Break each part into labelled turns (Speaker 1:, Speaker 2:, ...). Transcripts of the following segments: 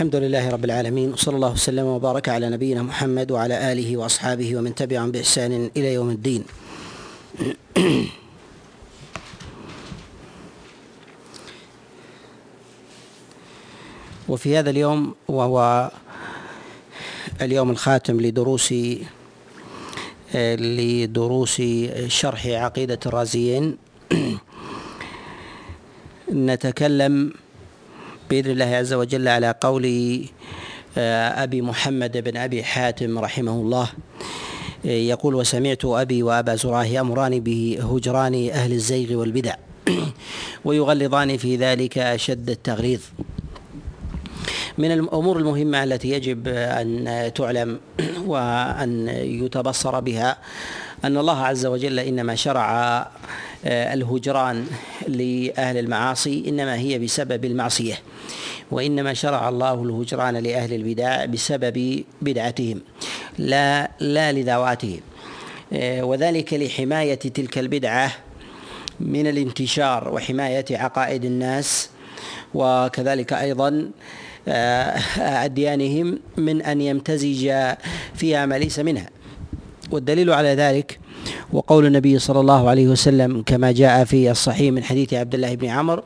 Speaker 1: الحمد لله رب العالمين وصلى الله وسلم وبارك على نبينا محمد وعلى آله وأصحابه ومن تبعهم بإحسان إلى يوم الدين. وفي هذا اليوم وهو اليوم الخاتم لدروس لدروس شرح عقيدة الرازيين نتكلم بإذن الله عز وجل على قول آه، أبي محمد بن أبي حاتم رحمه الله يقول وسمعت أبي وأبا زراه يأمران بهجران أهل الزيغ والبدع ويغلظان في ذلك أشد التغليظ. من الأمور المهمة التي يجب أن تعلم وأن يتبصر بها أن الله عز وجل إنما شرع آه، الهجران لأهل المعاصي إنما هي بسبب المعصية وإنما شرع الله الهجران لأهل البدع بسبب بدعتهم لا لا لذواتهم آه، وذلك لحماية تلك البدعة من الانتشار وحماية عقائد الناس وكذلك أيضا آه، أديانهم من أن يمتزج فيها ما ليس منها. والدليل على ذلك وقول النبي صلى الله عليه وسلم كما جاء في الصحيح من حديث عبد الله بن عمر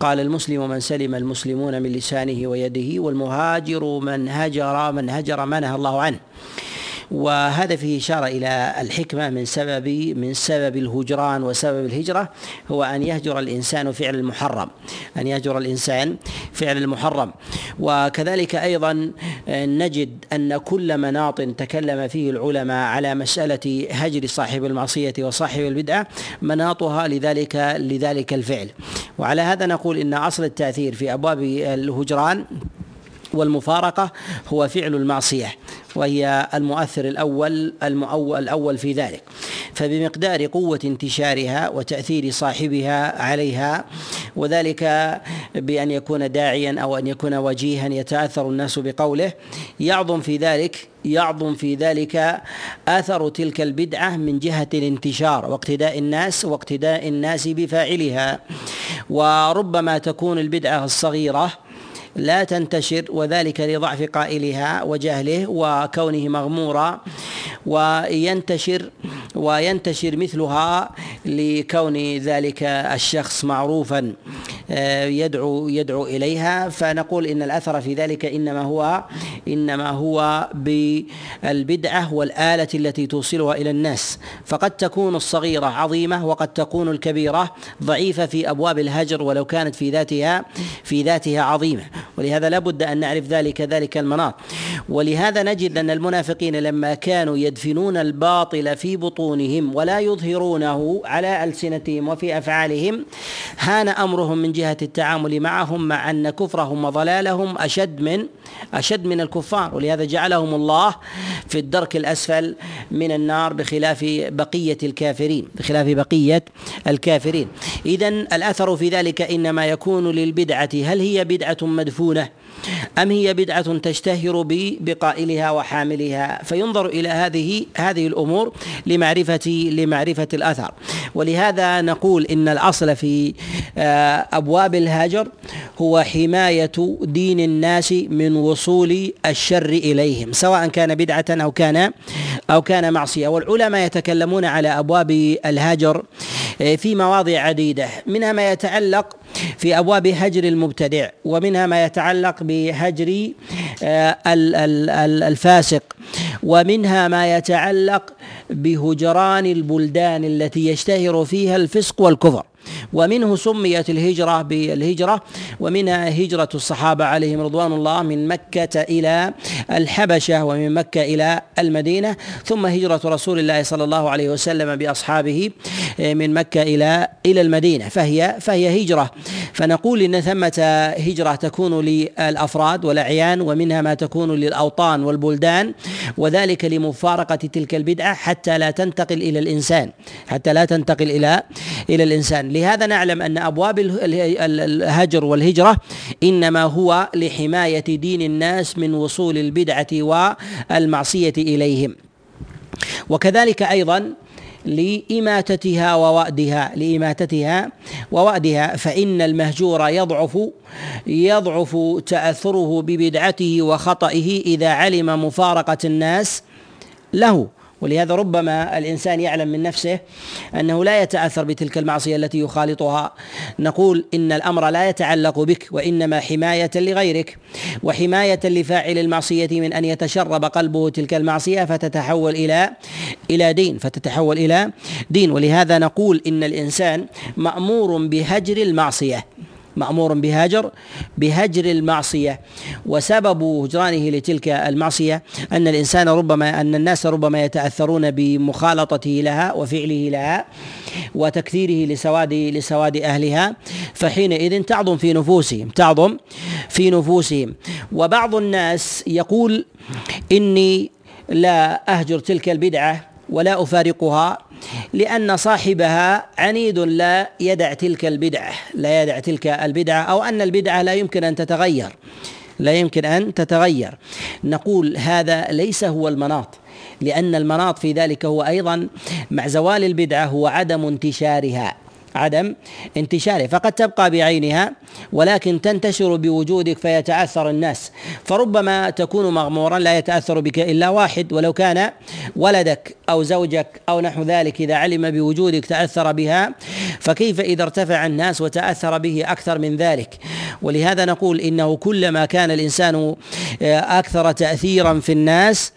Speaker 1: قال المسلم من سلم المسلمون من لسانه ويده والمهاجر من هجر من هجر ما نهى الله عنه. وهذا فيه إشارة إلى الحكمة من سبب من سبب الهجران وسبب الهجرة هو أن يهجر الإنسان فعل المحرم أن يهجر الإنسان فعل المحرم. وكذلك أيضا نجد أن كل مناط تكلم فيه العلماء على مسألة هجر صاحب المعصية وصاحب البدعة مناطها لذلك لذلك الفعل. وعلى هذا نقول إن أصل التأثير في أبواب الهجران والمفارقة هو فعل المعصية. وهي المؤثر الأول المؤول الأول في ذلك. فبمقدار قوة انتشارها وتأثير صاحبها عليها وذلك بأن يكون داعيا أو أن يكون وجيها يتأثر الناس بقوله يعظم في ذلك يعظم في ذلك اثر تلك البدعة من جهة الانتشار واقتداء الناس واقتداء الناس بفاعلها. وربما تكون البدعة الصغيرة لا تنتشر وذلك لضعف قائلها وجهله وكونه مغمورا وينتشر وينتشر مثلها لكون ذلك الشخص معروفا آه، يدعو يدعو إليها. فنقول إن الأثر في ذلك إنما هو إنما هو بالبدعة والآلة التي توصلها إلى الناس. فقد تكون الصغيرة عظيمة وقد تكون الكبيرة ضعيفة في أبواب الهجر ولو كانت في ذاتها في ذاتها عظيمة. ولهذا لا بد أن نعرف ذلك ذلك المناط. ولهذا نجد أن المنافقين لما كانوا يدفنون الباطل في بطونهم ولا يظهرونه على ألسنتهم وفي أفعالهم هان أمرهم من جهة التعامل معهم مع أن كفرهم وضلالهم أشد من أشد من الكفار. ولهذا جعلهم الله في الدرك الأسفل من النار بخلاف بقية الكافرين بخلاف بقية الكافرين. اذا الأثر في ذلك إنما يكون للبدعة. هل هي بدعة مدفونه أم هي بدعة تشتهر بقائلها وحاملها؟ فينظر إلى هذه هذه الأمور لمعرفة لمعرفة الأثر. ولهذا نقول إن الأصل في آه، أبواب الهجر هو حماية دين الناس من وصول الشر إليهم سواء كان بدعة أو كان أو كان معصية. والعلماء يتكلمون على أبواب الهجر آه، في مواضع عديدة. منها ما يتعلق في أبواب هجر المبتدع ومنها ما يتعلق بهجر آه، الفاسق. ومنها ما يتعلق بهجران البلدان التي يشتهر فيها الفسق والكفر. ومنه سميت الهجرة بالهجرة ومنها هجرة الصحابة عليهم رضوان الله من مكة إلى الحبشة ومن مكة إلى المدينة ثم هجرة رسول الله صلى الله عليه وسلم بأصحابه آه، من مكة إلى إلى المدينة. فهي فهي هجرة. فنقول إن ثمة هجرة تكون للأفراد والأعيان ومنها ما تكون للأوطان والبلدان وذلك لمفارقة تلك البدعة حتى لا تنتقل إلى الإنسان حتى لا تنتقل إلى إلى الإنسان. لهذا نعلم أن أبواب الهجر والهجرة إنما هو لحماية دين الناس من وصول البدعة والمعصية إليهم. وكذلك أيضا لإماتتها ووأدها لإماتتها ووأدها فإن المهجور يضعف يضعف تأثره ببدعته وخطئه إذا علم مفارقة الناس له. ولهذا ربما الإنسان يعلم من نفسه أنه لا يتأثر بتلك المعصية التي يخالطها. نقول إن الأمر لا يتعلق بك وإنما حماية لغيرك وحماية لفاعل المعصية من أن يتشرب قلبه تلك المعصية فتتحول إلى إلى دين فتتحول إلى دين. ولهذا نقول إن الإنسان مأمور بهجر المعصية. مأمور بهجر بهجر المعصية. وسبب هجرانه لتلك المعصية أن الإنسان ربما أن الناس ربما يتأثرون بمخالطته لها وفعله لها وتكثيره لسواد لسواد أهلها فحينئذ تعظم في نفوسهم تعظم في نفوسهم. وبعض الناس يقول إني لا أهجر تلك البدعة ولا أفارقها لأن صاحبها عنيد لا يدع تلك البدعة لا يدع تلك البدعة أو أن البدعة لا يمكن أن تتغير لا يمكن أن تتغير. نقول هذا ليس هو المناط لأن المناط في ذلك هو أيضا مع زوال البدعة هو عدم انتشارها. عدم انتشاره فقد تبقى بعينها ولكن تنتشر بوجودك فيتاثر الناس. فربما تكون مغمورا لا يتأثر بك إلا واحد ولو كان ولدك أو زوجك أو نحو ذلك إذا علم بوجودك تأثر بها فكيف إذا ارتفع الناس وتأثر به أكثر من ذلك؟ ولهذا نقول إنه كلما كان الإنسان آه، أكثر تأثيرا في الناس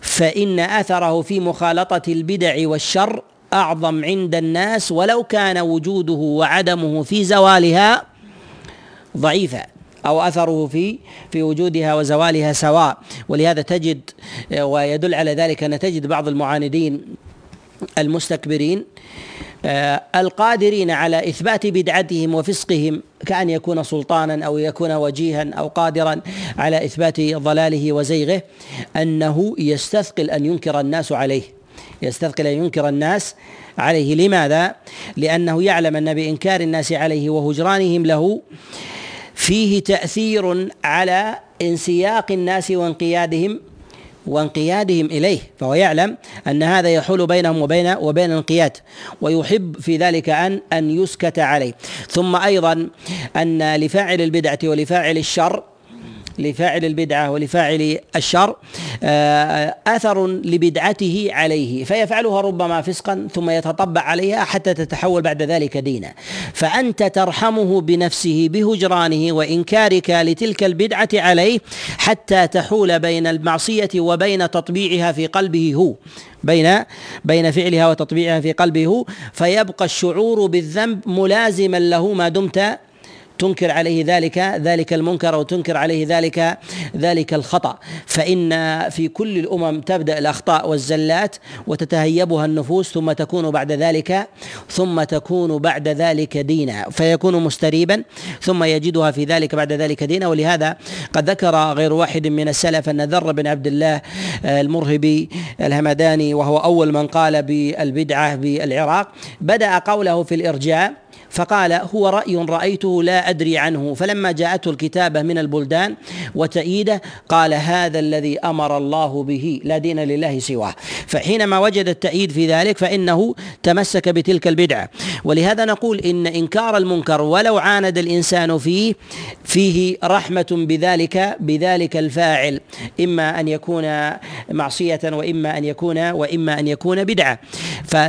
Speaker 1: فإن أثره في مخالطة البدع والشر أعظم عند الناس ولو كان وجوده وعدمه في زوالها ضعيفا أو أثره في في وجودها وزوالها سواء. ولهذا تجد ويدل على ذلك أن تجد بعض المعاندين المستكبرين آه، القادرين على إثبات بدعتهم وفسقهم كأن يكون سلطانا أو يكون وجيها أو قادرا على إثبات ضلاله وزيغه أنه يستثقل أن ينكر الناس عليه. يستثقل أن ينكر الناس عليه. لماذا؟ لأنه يعلم أن بإنكار الناس عليه وهجرانهم له فيه تأثير على انسياق الناس وانقيادهم وانقيادهم إليه. فهو يعلم أن هذا يحول بينهم وبين وبين الانقياد ويحب في ذلك أن أن يسكت عليه. ثم أيضا أن لفاعل البدعة ولفاعل الشر لفاعل البدعة ولفاعل الشر آه، أثر لبدعته عليه فيفعلها ربما فسقا ثم يتطبع عليها حتى تتحول بعد ذلك دينا. فأنت ترحمه بنفسه بهجرانه وإنكارك لتلك البدعة عليه حتى تحول بين المعصية وبين تطبيعها في قلبه هو بين بين فعلها وتطبيعها في قلبه هو فيبقى الشعور بالذنب ملازما له ما دمت تنكر عليه ذلك ذلك المنكر أو تنكر عليه ذلك ذلك الخطأ. فإن في كل الأمم تبدأ الأخطاء والزلات وتتهيبها النفوس ثم تكون بعد ذلك ثم تكون بعد ذلك دينا. فيكون مستريبا ثم يجدها في ذلك بعد ذلك دينا. ولهذا قد ذكر غير واحد من السلف أن ذر بن عبد الله المرهبي الهمداني وهو أول من قال بالبدعة بالعراق بدأ قوله في الإرجاء فقال هو رأي رأيته لا أدري عنه. فلما جاءته الكتابة من البلدان وتأييده قال هذا الذي أمر الله به لا دين لله سواه. فحينما وجد التأييد في ذلك فإنه تمسك بتلك البدعة. ولهذا نقول إن إنكار المنكر ولو عاند الإنسان فيه فيه رحمة بذلك بذلك الفاعل. إما أن يكون معصية وإما أن يكون وإما أن يكون بدعة.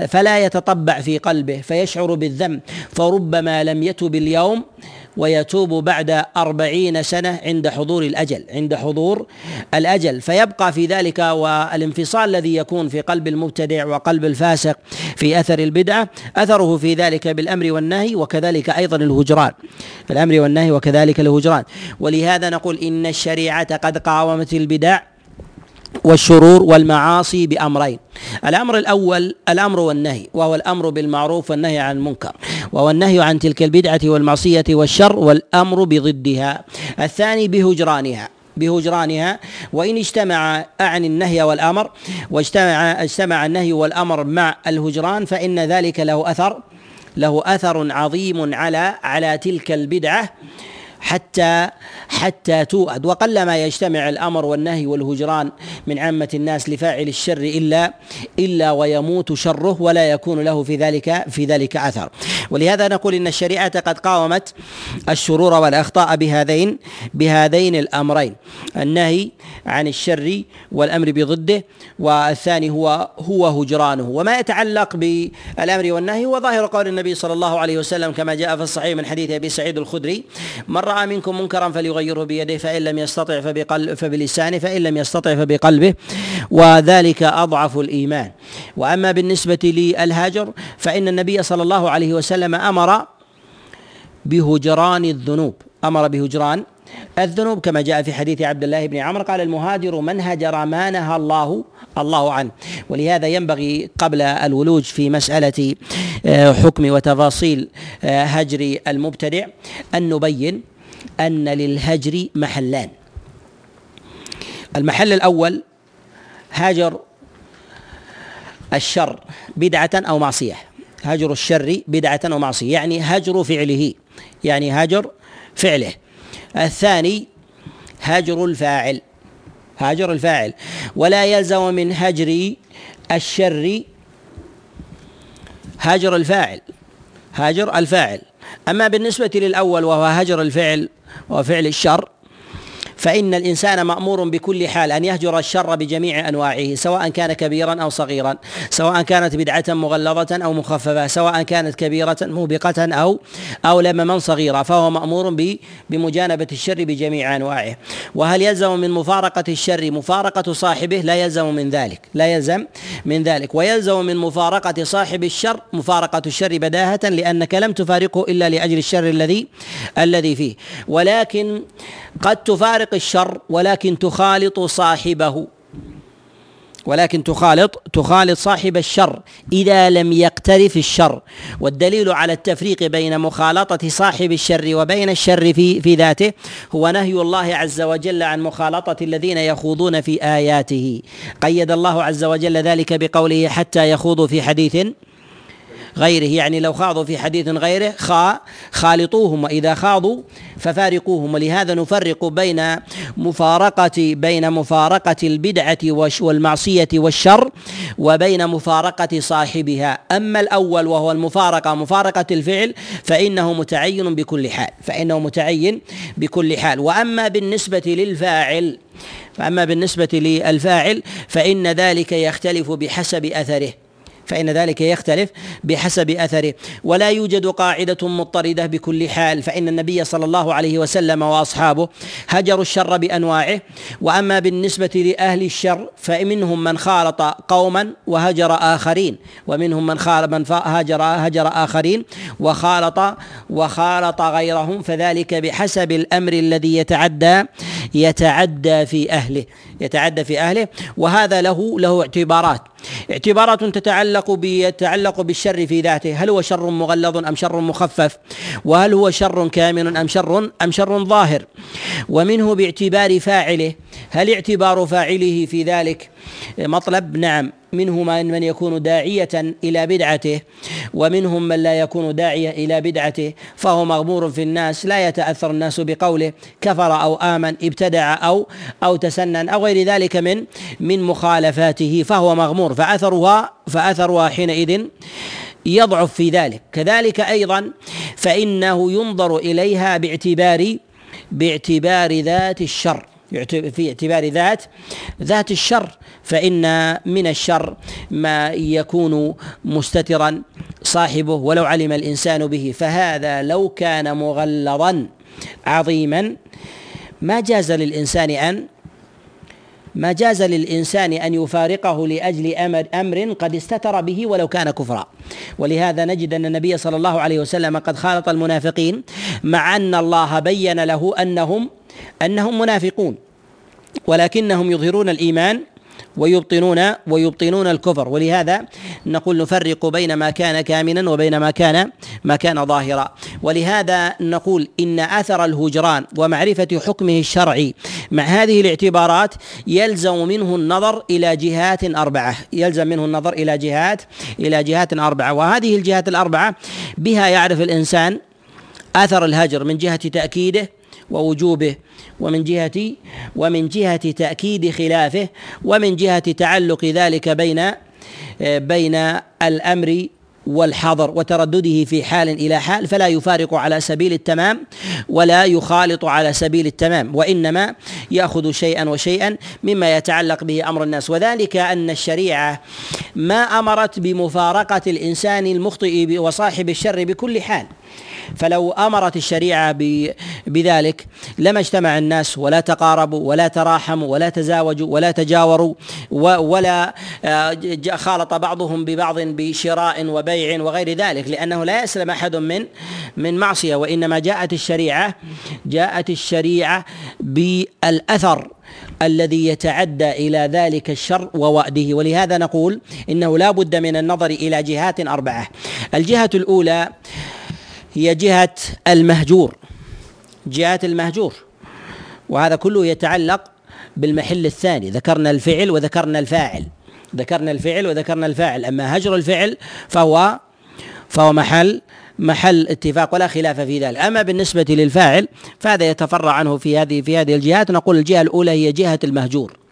Speaker 1: فلا يتطبع في قلبه فيشعر بالذنب فربما لم يتب اليوم ويتوب بعد أربعين سنة عند حضور الأجل عند حضور الأجل. فيبقى في ذلك والانفصال الذي يكون في قلب المبتدع وقلب الفاسق في أثر البدعة أثره في ذلك بالأمر والنهي وكذلك أيضا الهجران. بالأمر والنهي وكذلك الهجران. ولهذا نقول إن الشريعة قد قاومت البدع والشرور والمعاصي بأمرين. الأمر الأول الأمر والنهي وهو الأمر بالمعروف والنهي عن المنكر وهو النهي عن تلك البدعة والمعصية والشر والأمر بضدها. الثاني بهجرانها بهجرانها. وإن اجتمع أعني النهي والأمر واجتمع اجتمع النهي والأمر مع الهجران فإن ذلك له أثر له أثر عظيم على على تلك البدعة. حتى حتى توأد. وقلما يجتمع الأمر والنهي والهجران من عامة الناس لفاعل الشر إلا إلا ويموت شره ولا يكون له في ذلك في ذلك أثر. ولهذا نقول إن الشريعة قد قاومت الشرور والأخطاء بهذين بهذين الأمرين. النهي عن الشر والأمر بضده والثاني هو هو هجرانه. وما يتعلق بالأمر والنهي هو ظاهر قول النبي صلى الله عليه وسلم كما جاء في الصحيح من حديث أبي سعيد الخدري من راى منكم منكرا فليغيره بيده فإن لم يستطع فبقلب فبلسانه فإن لم يستطع فبقلبه وذلك أضعف الإيمان. وأما بالنسبة للهاجر فإن النبي صلى الله عليه وسلم أمر بهجران الذنوب. أمر بهجران الذنوب كما جاء في حديث عبد الله بن عمرو قال المهاجر من هجر ما نهى الله الله عنه. ولهذا ينبغي قبل الولوج في مسألة آه، حكم وتفاصيل آه، هجر المبتدع أن نبين أن للهجر محلان. المحل الأول هاجر الشر بدعة أو معصية. هجر الشر بدعة أو معصية يعني هجر فعله يعني هجر فعله. الثاني هجر الفاعل هاجر الفاعل. ولا يلزم من هجر الشر هاجر الفاعل هاجر الفاعل. أما بالنسبة للأول وهو هجر الفعل وفعل الشر فإن الإنسان مأمور بكل حال أن يهجر الشر بجميع أنواعه سواء كان كبيرا أو صغيرا سواء كانت بدعة مغلظة أو مخففة سواء كانت كبيرة موبقة أو أو لمما صغيرا فهو مأمور بمجانبة الشر بجميع أنواعه. وهل يلزم من مفارقة الشر مفارقة صاحبه؟ لا يلزم من ذلك لا يلزم من ذلك. ويلزم من مفارقة صاحب الشر مفارقة الشر بداهة لأنك لم تفارقه إلا لأجل الشر الذي الذي فيه. ولكن قد تفارق الشر ولكن تخالط صاحبه. ولكن تخالط تخالط صاحب الشر إذا لم يقترف الشر. والدليل على التفريق بين مخالطة صاحب الشر وبين الشر في في ذاته هو نهي الله عز وجل عن مخالطة الذين يخوضون في آياته. قيد الله عز وجل ذلك بقوله حتى يخوضوا في حديث غيره. يعني لو خاضوا في حديث غيره خا خالطوهم وإذا خاضوا ففارقوهم ولهذا نفرق بين مفارقة بين مفارقة البدعة والمعصية والشر وبين مفارقة صاحبها. أما الأول وهو المفارقة مفارقة الفعل فإنه متعين بكل حال. فإنه متعين بكل حال. وأما بالنسبة للفاعل فأما بالنسبة للفاعل فإن ذلك يختلف بحسب أثره. فإن ذلك يختلف بحسب أثره. ولا يوجد قاعدة مضطردة بكل حال فإن النبي صلى الله عليه وسلم وأصحابه هجروا الشر بأنواعه وأما بالنسبة لأهل الشر فمنهم من خالط قوما وهجر آخرين ومنهم من خالط من هاجر هجر آخرين وخالط وخالط غيرهم فذلك بحسب الأمر الذي يتعدى يتعدى في أهله. يتعدى في أهله وهذا له له اعتبارات. اعتبارات تتعلق يتعلق بالشر في ذاته. هل هو شر مغلظ أم شر مخفف؟ وهل هو شر كامن أم شر أم شر ظاهر؟ ومنه باعتبار فاعله. هل اعتبار فاعله في ذلك مطلب؟ نعم. منهم من يكون داعية إلى بدعته ومنهم من لا يكون داعية إلى بدعته فهو مغمور في الناس لا يتأثر الناس بقوله كفر أو آمن ابتدع أو أو تسنن أو غير ذلك من من مخالفاته فهو مغمور فأثرها فأثرها حينئذ يضعف في ذلك. كذلك أيضا فإنه ينظر إليها باعتبار باعتبار ذات الشر. في اعتبار ذات ذات الشر فإن من الشر ما يكون مستترا صاحبه ولو علم الإنسان به فهذا لو كان مغلظا عظيما ما جاز للإنسان أن ما جاز للإنسان أن يفارقه لأجل أمر أمر قد استتر به ولو كان كفرا. ولهذا نجد أن النبي صلى الله عليه وسلم قد خالط المنافقين مع أن الله بين له أنهم أنهم منافقون ولكنهم يظهرون الإيمان ويبطنون ويبطنون الكفر. ولهذا نقول نفرق بين ما كان كامنا وبين ما كان ما كان ظاهرا. ولهذا نقول إن آثر الهجران ومعرفة حكمه الشرعي مع هذه الاعتبارات يلزم منه النظر إلى جهات أربعة يلزم منه النظر إلى جهات إلى جهات أربعة. وهذه الجهات الأربعة بها يعرف الإنسان آثر الهجر من جهة تأكيده ووجوبه ومن جهة ومن جهة تأكيد خلافه ومن جهة تعلق ذلك بين بين الأمر والحظر وتردده في حال إلى حال فلا يفارق على سبيل التمام ولا يخالط على سبيل التمام وإنما يأخذ شيئا وشيئا مما يتعلق به أمر الناس. وذلك أن الشريعة ما أمرت بمفارقة الإنسان المخطئ وصاحب الشر بكل حال. فلو أمرت الشريعة بذلك لما اجتمع الناس ولا تقاربوا ولا تراحموا ولا تزاوجوا ولا تجاوروا ولا آه، خالط بعضهم ببعض بشراء وبيع وغير ذلك لأنه لا يسلم أحد من من معصية وإنما جاءت الشريعة جاءت الشريعة بالأثر الذي يتعدى إلى ذلك الشر ووأده. ولهذا نقول إنه لا بد من النظر إلى جهات أربعة. الجهة الأولى هي جهة المهجور جهة المهجور. وهذا كله يتعلق بالمحل الثاني. ذكرنا الفعل وذكرنا الفاعل. ذكرنا الفعل وذكرنا الفاعل. أما هجر الفعل فهو فهو محل محل اتفاق ولا خلاف في ذلك. أما بالنسبة للفاعل فهذا يتفرع عنه في هذه في هذه الجهات. نقول الجهة الأولى هي جهة المهجور.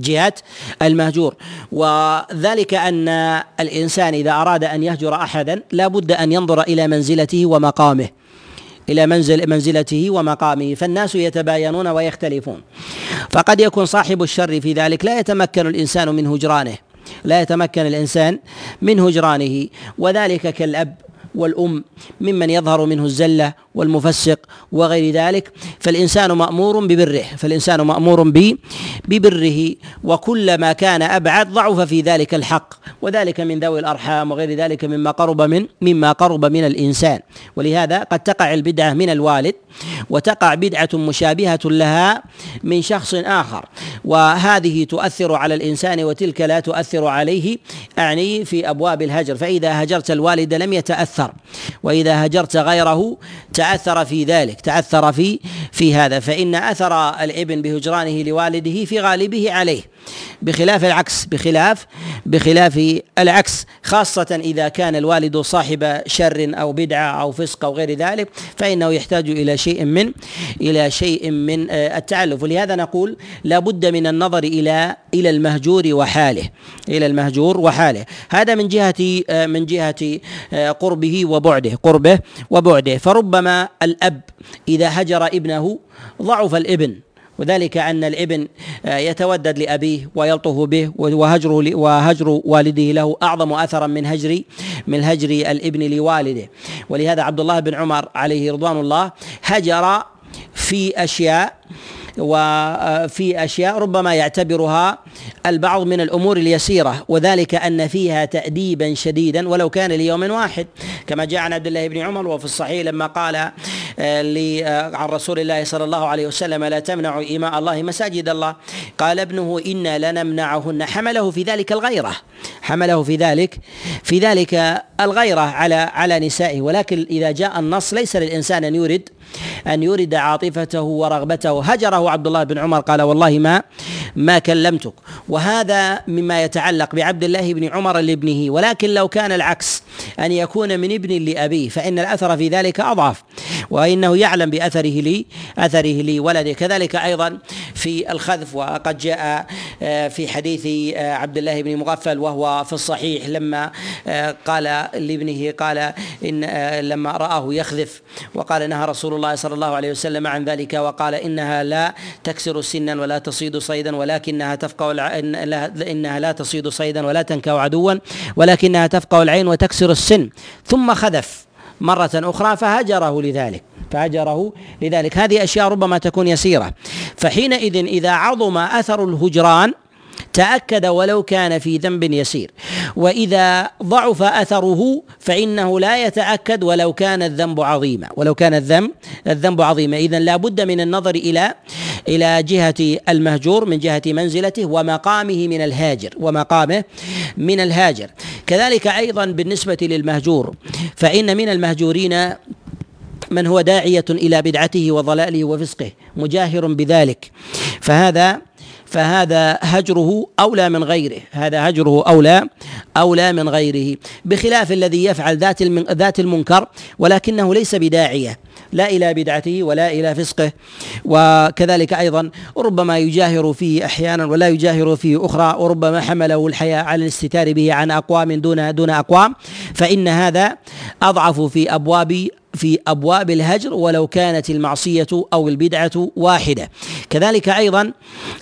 Speaker 1: جهة المهجور. وذلك أن الإنسان إذا أراد أن يهجر أحدا لا بد أن ينظر إلى منزلته ومقامه. إلى منزل منزلته ومقامه. فالناس يتباينون ويختلفون. فقد يكون صاحب الشر في ذلك. لا يتمكن الإنسان من هجرانه. لا يتمكن الإنسان من هجرانه. وذلك كالأب والأم ممن يظهر منه الزلة والمفسق وغير ذلك فالإنسان مأمور ببره فالإنسان مأمور ببره وكلما كان أبعد ضعف في ذلك الحق وذلك من ذوي الأرحام وغير ذلك مما قرب من مما قرب من الإنسان. ولهذا قد تقع البدعة من الوالد وتقع بدعة مشابهة لها من شخص آخر. وهذه تؤثر على الإنسان وتلك لا تؤثر عليه أعني في أبواب الهجر. فإذا هجرت الوالد لم يتأثر وإذا هجرت غيره تأثر في ذلك تأثر في في هذا فإن أثر الإبن بهجرانه لوالده في غالبه عليه. بخلاف العكس بخلاف بخلاف العكس خاصة إذا كان الوالد صاحب شر أو بدعة أو فسق أو غير ذلك فإنه يحتاج إلى شيء من إلى شيء من آه، التعلف. ولهذا نقول لا بد من النظر إلى إلى المهجور وحاله إلى المهجور وحاله. هذا من جهة آه، من جهة آه، قربه وبعده قربه وبعده. فربما الأب إذا هجر ابنه ضعف الابن. وذلك أن الابن آه، يتودد لأبيه ويلطف به وهجر وهجر والده له أعظم أثرا من هجر من هجر الابن لوالده. ولهذا عبد الله بن عمر عليه رضوان الله هجر في أشياء وفي أشياء ربما يعتبرها البعض من الأمور اليسيرة وذلك أن فيها تاديبا شديدا ولو كان ليوم واحد. كما جاء عن عبد الله بن عمر وفي الصحيح لما قال آه، آه، عن رسول الله صلى الله عليه وسلم لا تمنعوا إيماء الله مساجد الله. قال ابنه إنا لنمنعهن. حمله في ذلك الغيرة حمله في ذلك في ذلك الغيرة على على نسائه. ولكن إذا جاء النص ليس للإنسان أن يرد أن يرد عاطفته ورغبته. هجره عبد الله بن عمر قال والله ما ما كلمتك. وهذا مما يتعلق بعبد الله بن عمر لابنه. ولكن لو كان العكس أن يكون من ابن لأبيه فإن الأثر في ذلك أضعف. وإنه يعلم بأثره لي أثره لولده كذلك أيضا في الخذف وقد جاء آه، في حديث آه، عبد الله بن مغفل وهو في الصحيح لما آه، قال لابنه قال إن لما رآه يخذف وقال نهى رسول الله صلى الله عليه وسلم عن ذلك وقال إنها لا تكسر سنا ولا تصيد صيدا ولكنها تفقع إنها لا تصيد صيدا ولا تنكأ عدوا ولكنها تفقع العين وتكسر السن. ثم خذف. مرة أخرى فهجره لذلك فهجره لذلك. هذه أشياء ربما تكون يسيرة. فحينئذ إذا عظم أثر الهجران تأكد ولو كان في ذنب يسير. وإذا ضعف أثره فإنه لا يتأكد ولو كان الذنب عظيما. ولو كان الذنب الذنب عظيما. إذا لا بد من النظر إلى إلى جهة المهجور من جهة منزلته ومقامه من الهاجر. ومقامه من الهاجر. كذلك أيضا بالنسبة للمهجور فإن من المهجورين من هو داعية إلى بدعته وضلاله وفسقه مجاهر بذلك. فهذا فهذا هجره أولى من غيره هذا هجره أولى أولى من غيره. بخلاف الذي يفعل ذات ذات المنكر ولكنه ليس بداعية لا إلى بدعته ولا إلى فسقه. وكذلك أيضا ربما يجاهر فيه أحيانا ولا يجاهر فيه أخرى وربما حمله الحياء على الاستتار به عن أقوام دون دون أقوام. فإن هذا أضعف في أبواب في أبواب الهجر ولو كانت المعصية أو البدعة واحدة. كذلك أيضا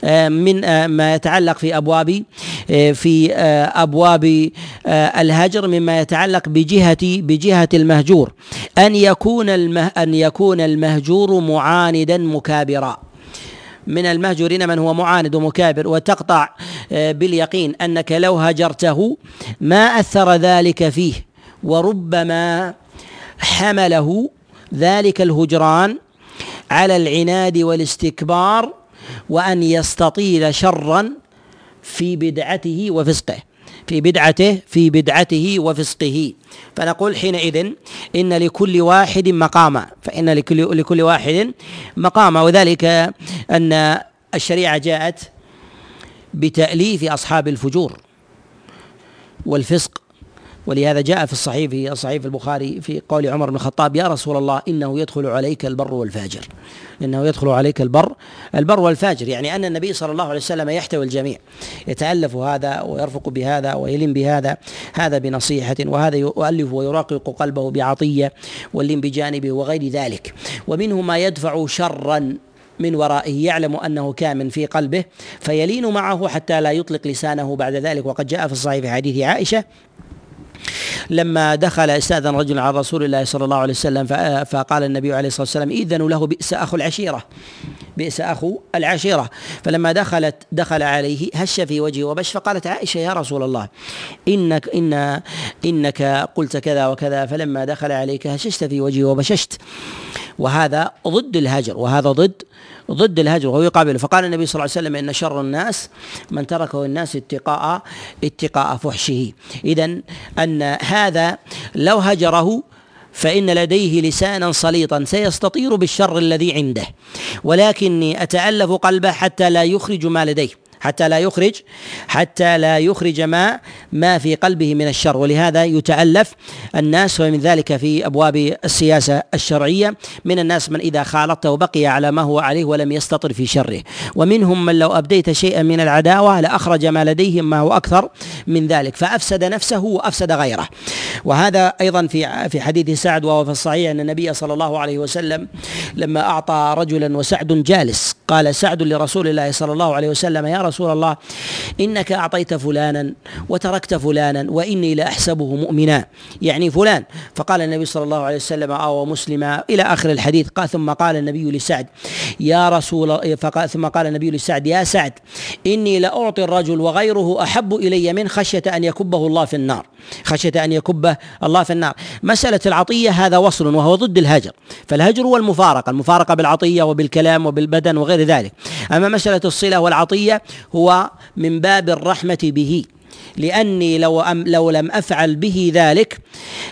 Speaker 1: آه، من آه، ما يتعلق في أبواب آه، في أبواب الهجر مما يتعلق بجهة بجهة المهجور. أن يكون أن يكون المهجور معاندا مكابرا. من المهجورين من هو معاند ومكابر وتقطع باليقين أنك لو هجرته ما أثر ذلك فيه. وربما حمله ذلك الهجران على العناد والاستكبار وأن يستطيل شرا في بدعته وفسقه في بدعته في بدعته وفسقه. فنقول حينئذ إن لكل واحد مقاما فإن لكل لكل واحد مقاما وذلك أن الشريعة جاءت بتأليف أصحاب الفجور والفسق ولهذا جاء في الصحيح في صحيح البخاري في قول عمر بن الخطاب يا رسول الله إنه يدخل عليك البر والفاجر. إنه يدخل عليك البر البر والفاجر يعني أن النبي صلى الله عليه وسلم يحتوي الجميع يتألف هذا ويرفق بهذا ويلم بهذا هذا بنصيحة وهذا يؤلف ويراقق قلبه بعطية واللم بجانبه وغير ذلك. ومنه ما يدفع شرا من ورائه يعلم أنه كامن في قلبه فيلين معه حتى لا يطلق لسانه بعد ذلك. وقد جاء في الصحيح حديث عائشة لما دخل استاذن رجل على رسول الله صلى الله عليه وسلم فقال النبي عليه الصلاة والسلام اذنوا له بئس أخو العشيرة. بئس أخو العشيرة. فلما دخلت دخل عليه هش في وجهه وبش فقالت عائشة يا رسول الله إنك إن إنك قلت كذا وكذا. فلما دخل عليك هششت في وجهه وبششت. وهذا ضد الهجر وهذا ضد ضد الهجر وهو يقابله. فقال النبي صلى الله عليه وسلم إن شر الناس من تركه الناس اتقاء اتقاء فحشه. اذا أن هذا لو هجره فإن لديه لسانا سليطا سيستطير بالشر الذي عنده. ولكني أتألف قلبه حتى لا يخرج ما لديه. حتى لا يخرج حتى لا يخرج ما ما في قلبه من الشر. ولهذا يتألف الناس ومن ذلك في أبواب السياسة الشرعية. من الناس من إذا خالطته بقي على ما هو عليه ولم يستطر في شره. ومنهم من لو أبديت شيئا من العداوة لأخرج ما لديهم ما هو أكثر من ذلك. فأفسد نفسه وأفسد غيره. وهذا أيضا في في حديث سعد وهو في الصحيح أن النبي صلى الله عليه وسلم لما أعطى رجلا وسعد جالس قال سعد لرسول الله صلى الله عليه وسلم يا رسول الله إنك أعطيت فلانا وتركت فلانا وإني لأحسبه مؤمنا. يعني فلان. فقال النبي صلى الله عليه وسلم أو مسلما إلى آخر الحديث قال ثم قال النبي لسعد يا رسول فقال ثم قال النبي لسعد يا سعد إني لأعطي الرجل وغيره أحب إلي من خشية أن يكبه الله في النار. خشية أن يكبه الله في النار. مسألة العطية هذا وصل وهو ضد الهجر. فالهجر هو المفارقة المفارقة بالعطية وبالكلام وبالبدن وغير ذلك. أما مسألة الصلة والعطية هو من باب الرحمة به. لأني لو أم لو لم أفعل به ذلك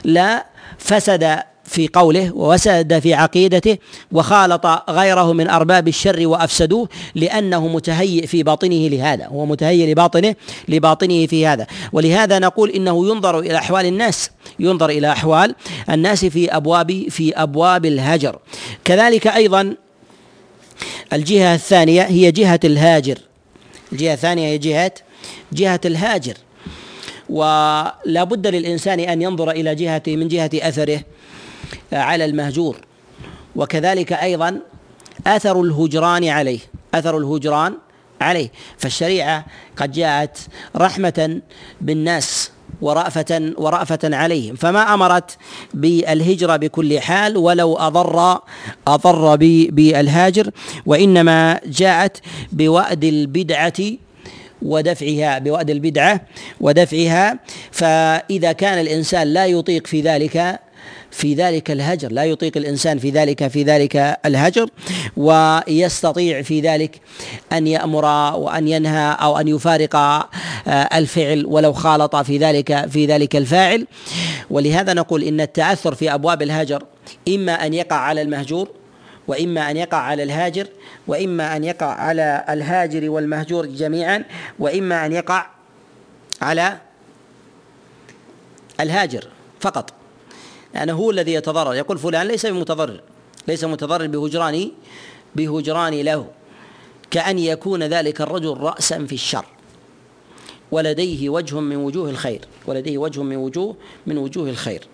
Speaker 1: لا فسد في قوله ووسد في عقيدته وخالط غيره من أرباب الشر وأفسدوه لأنه متهيئ في باطنه لهذا هو متهيئ لباطنه لباطنه في هذا. ولهذا نقول إنه ينظر إلى أحوال الناس ينظر إلى أحوال الناس في ابواب في أبواب الهجر. كذلك أيضا الجهة الثانية هي جهة الهاجر. الجهة الثانية هي جهة جهة الهاجر. ولا بد للإنسان أن ينظر إلى جهة من جهة أثره على المهجور. وكذلك أيضا أثر الهجران عليه أثر الهجران عليه. فالشريعة قد جاءت رحمة بالناس. ورأفة ورأفة عليهم. فما أمرت بالهجرة بكل حال ولو أضر أضر بالهاجر وإنما جاءت بوأد البدعة ودفعها بوأد البدعة ودفعها. فإذا كان الإنسان لا يطيق في ذلك في ذلك الهجر. لا يطيق الإنسان في ذلك في ذلك الهجر ويستطيع في ذلك أن يأمر وأن ينهى أو أن يفارق آه، الفعل ولو خالط في ذلك في ذلك الفاعل. ولهذا نقول إن التأثر في أبواب الهجر إما أن يقع على المهجور وإما أن يقع على الهاجر وإما أن يقع على الهاجر والمهجور جميعا وإما أن يقع على الهاجر فقط. يعني هو الذي يتضرر. يقول فلان ليس بمتضرر ليس متضرر بهجران بهجران له كأن يكون ذلك الرجل رأسا في الشر. ولديه وجه من وجوه الخير ولديه وجه من وجوه من وجوه الخير.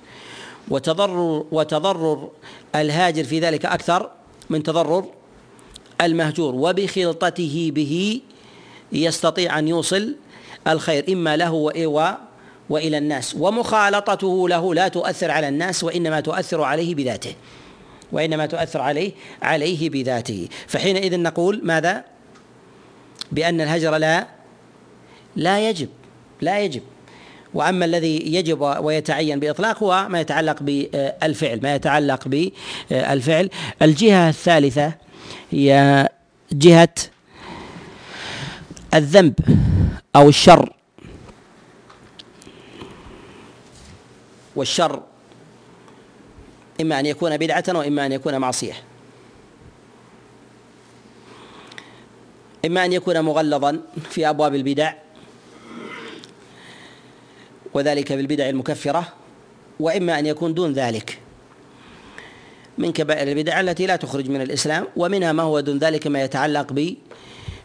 Speaker 1: وتضرر وتضرر الهاجر في ذلك أكثر من تضرر المهجور وبخلطته به يستطيع أن يوصل الخير إما له وإلى الناس. ومخالطته له لا تؤثر على الناس وإنما تؤثر عليه بذاته. وإنما تؤثر عليه عليه بذاته. فحينئذ نقول ماذا؟ بأن الهجر لا لا يجب لا يجب. وأما الذي يجب ويتعين بإطلاق هو ما يتعلق بالفعل ما يتعلق بالفعل. الجهة الثالثة هي جهة الذنب أو الشر. والشر إما أن يكون بدعة واما أن يكون معصية. إما أن يكون مغلظا في أبواب البدع وذلك بالبدع المكفرة وإما أن يكون دون ذلك. من كبائر البدع التي لا تخرج من الإسلام ومنها ما هو دون ذلك ما يتعلق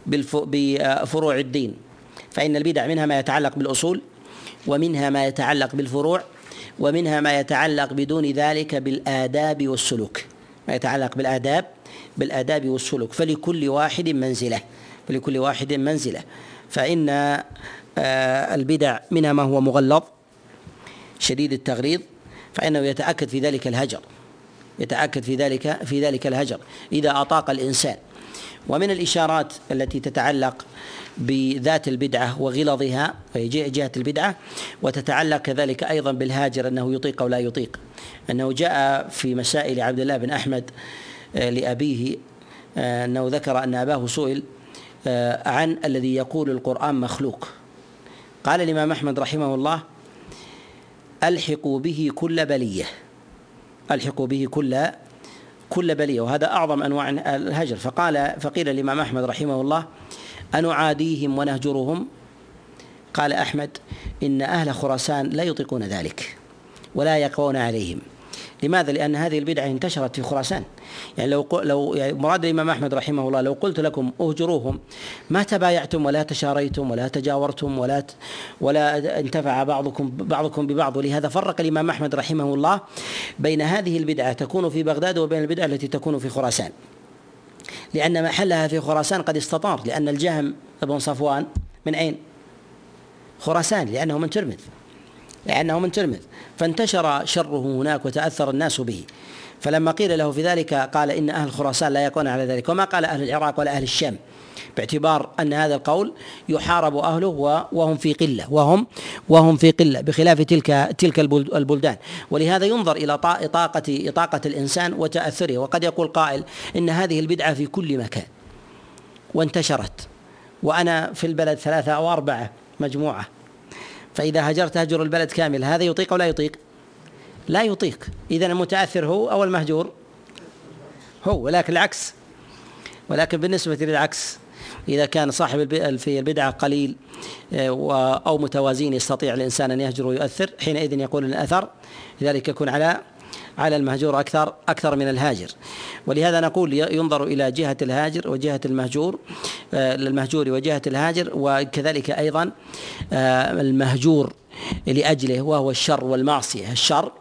Speaker 1: بفروع الدين. فإن البدع منها ما يتعلق بالأصول ومنها ما يتعلق بالفروع ومنها ما يتعلق بدون ذلك بالآداب والسلوك. ما يتعلق بالآداب بالآداب والسلوك. فلكل واحد منزلة فلكل واحد منزلة. فإن آه، البدع منها ما هو مغلظ شديد التغليظ فإنه يتأكد في ذلك الهجر. يتأكد في ذلك في ذلك الهجر. إذا أطاق الإنسان ومن الإشارات التي تتعلق بذات البدعة وغلظها جهة البدعة وتتعلق كذلك أيضا بالهاجر أنه يطيق أو لا يطيق. أنه جاء في مسائل عبد الله بن أحمد آه، لأبيه آه، أنه ذكر أن أباه سئل عن الذي يقول القرآن مخلوق. قال الإمام أحمد رحمه الله ألحقوا به كل بلية. ألحقوا به كل كل بلية وهذا أعظم أنواع الهجر. فقال فقيل الإمام أحمد رحمه الله أنعاديهم ونهجرهم؟ قال أحمد إن أهل خراسان لا يطيقون ذلك ولا يقوون عليهم. لماذا؟ لأن هذه البدعة انتشرت في خراسان يعني لو لو يعني مراد الإمام أحمد رحمه الله لو قلت لكم اهجروهم ما تبايعتم ولا تشاريتم ولا تجاورتم ولا ولا انتفع بعضكم بعضكم ببعض ولهذا فرق الإمام أحمد رحمه الله بين هذه البدعة تكون في بغداد وبين البدعة التي تكون في خراسان لأن محلها في خراسان قد استطار لأن الجهم بن صفوان من أين؟ خراسان لأنه من ترمذ لأنه من ترمذ فانتشر شره هناك وتأثر الناس به. فلما قيل له في ذلك قال إن أهل خراسان لا يكون على ذلك. وما قال أهل العراق ولا أهل الشام. باعتبار أن هذا القول يحارب أهله وهم في قلة. وهم وهم في قلة بخلاف تلك تلك البلدان. ولهذا ينظر إلى إطاقة إطاقة الإنسان وتأثره. وقد يقول قائل إن هذه البدعة في كل مكان. وانتشرت. وأنا في البلد ثلاثة أو أربعة مجموعة. فإذا هجرت هجر البلد كامل هذا يطيق أو لا يطيق؟ لا يطيق. إذا المتأثر هو أو المهجور؟ هو ولكن العكس. ولكن بالنسبة للعكس إذا كان صاحب في البدعة قليل آه، أو متوازين يستطيع الإنسان أن يهجر ويؤثر حينئذ يقول الأثر لذلك يكون على على المهجور أكثر أكثر من الهاجر. ولهذا نقول ينظر إلى جهة الهاجر وجهة المهجور آه، للمهجور وجهة الهاجر وكذلك أيضا آه، المهجور لأجله وهو الشر والمعصية. الشر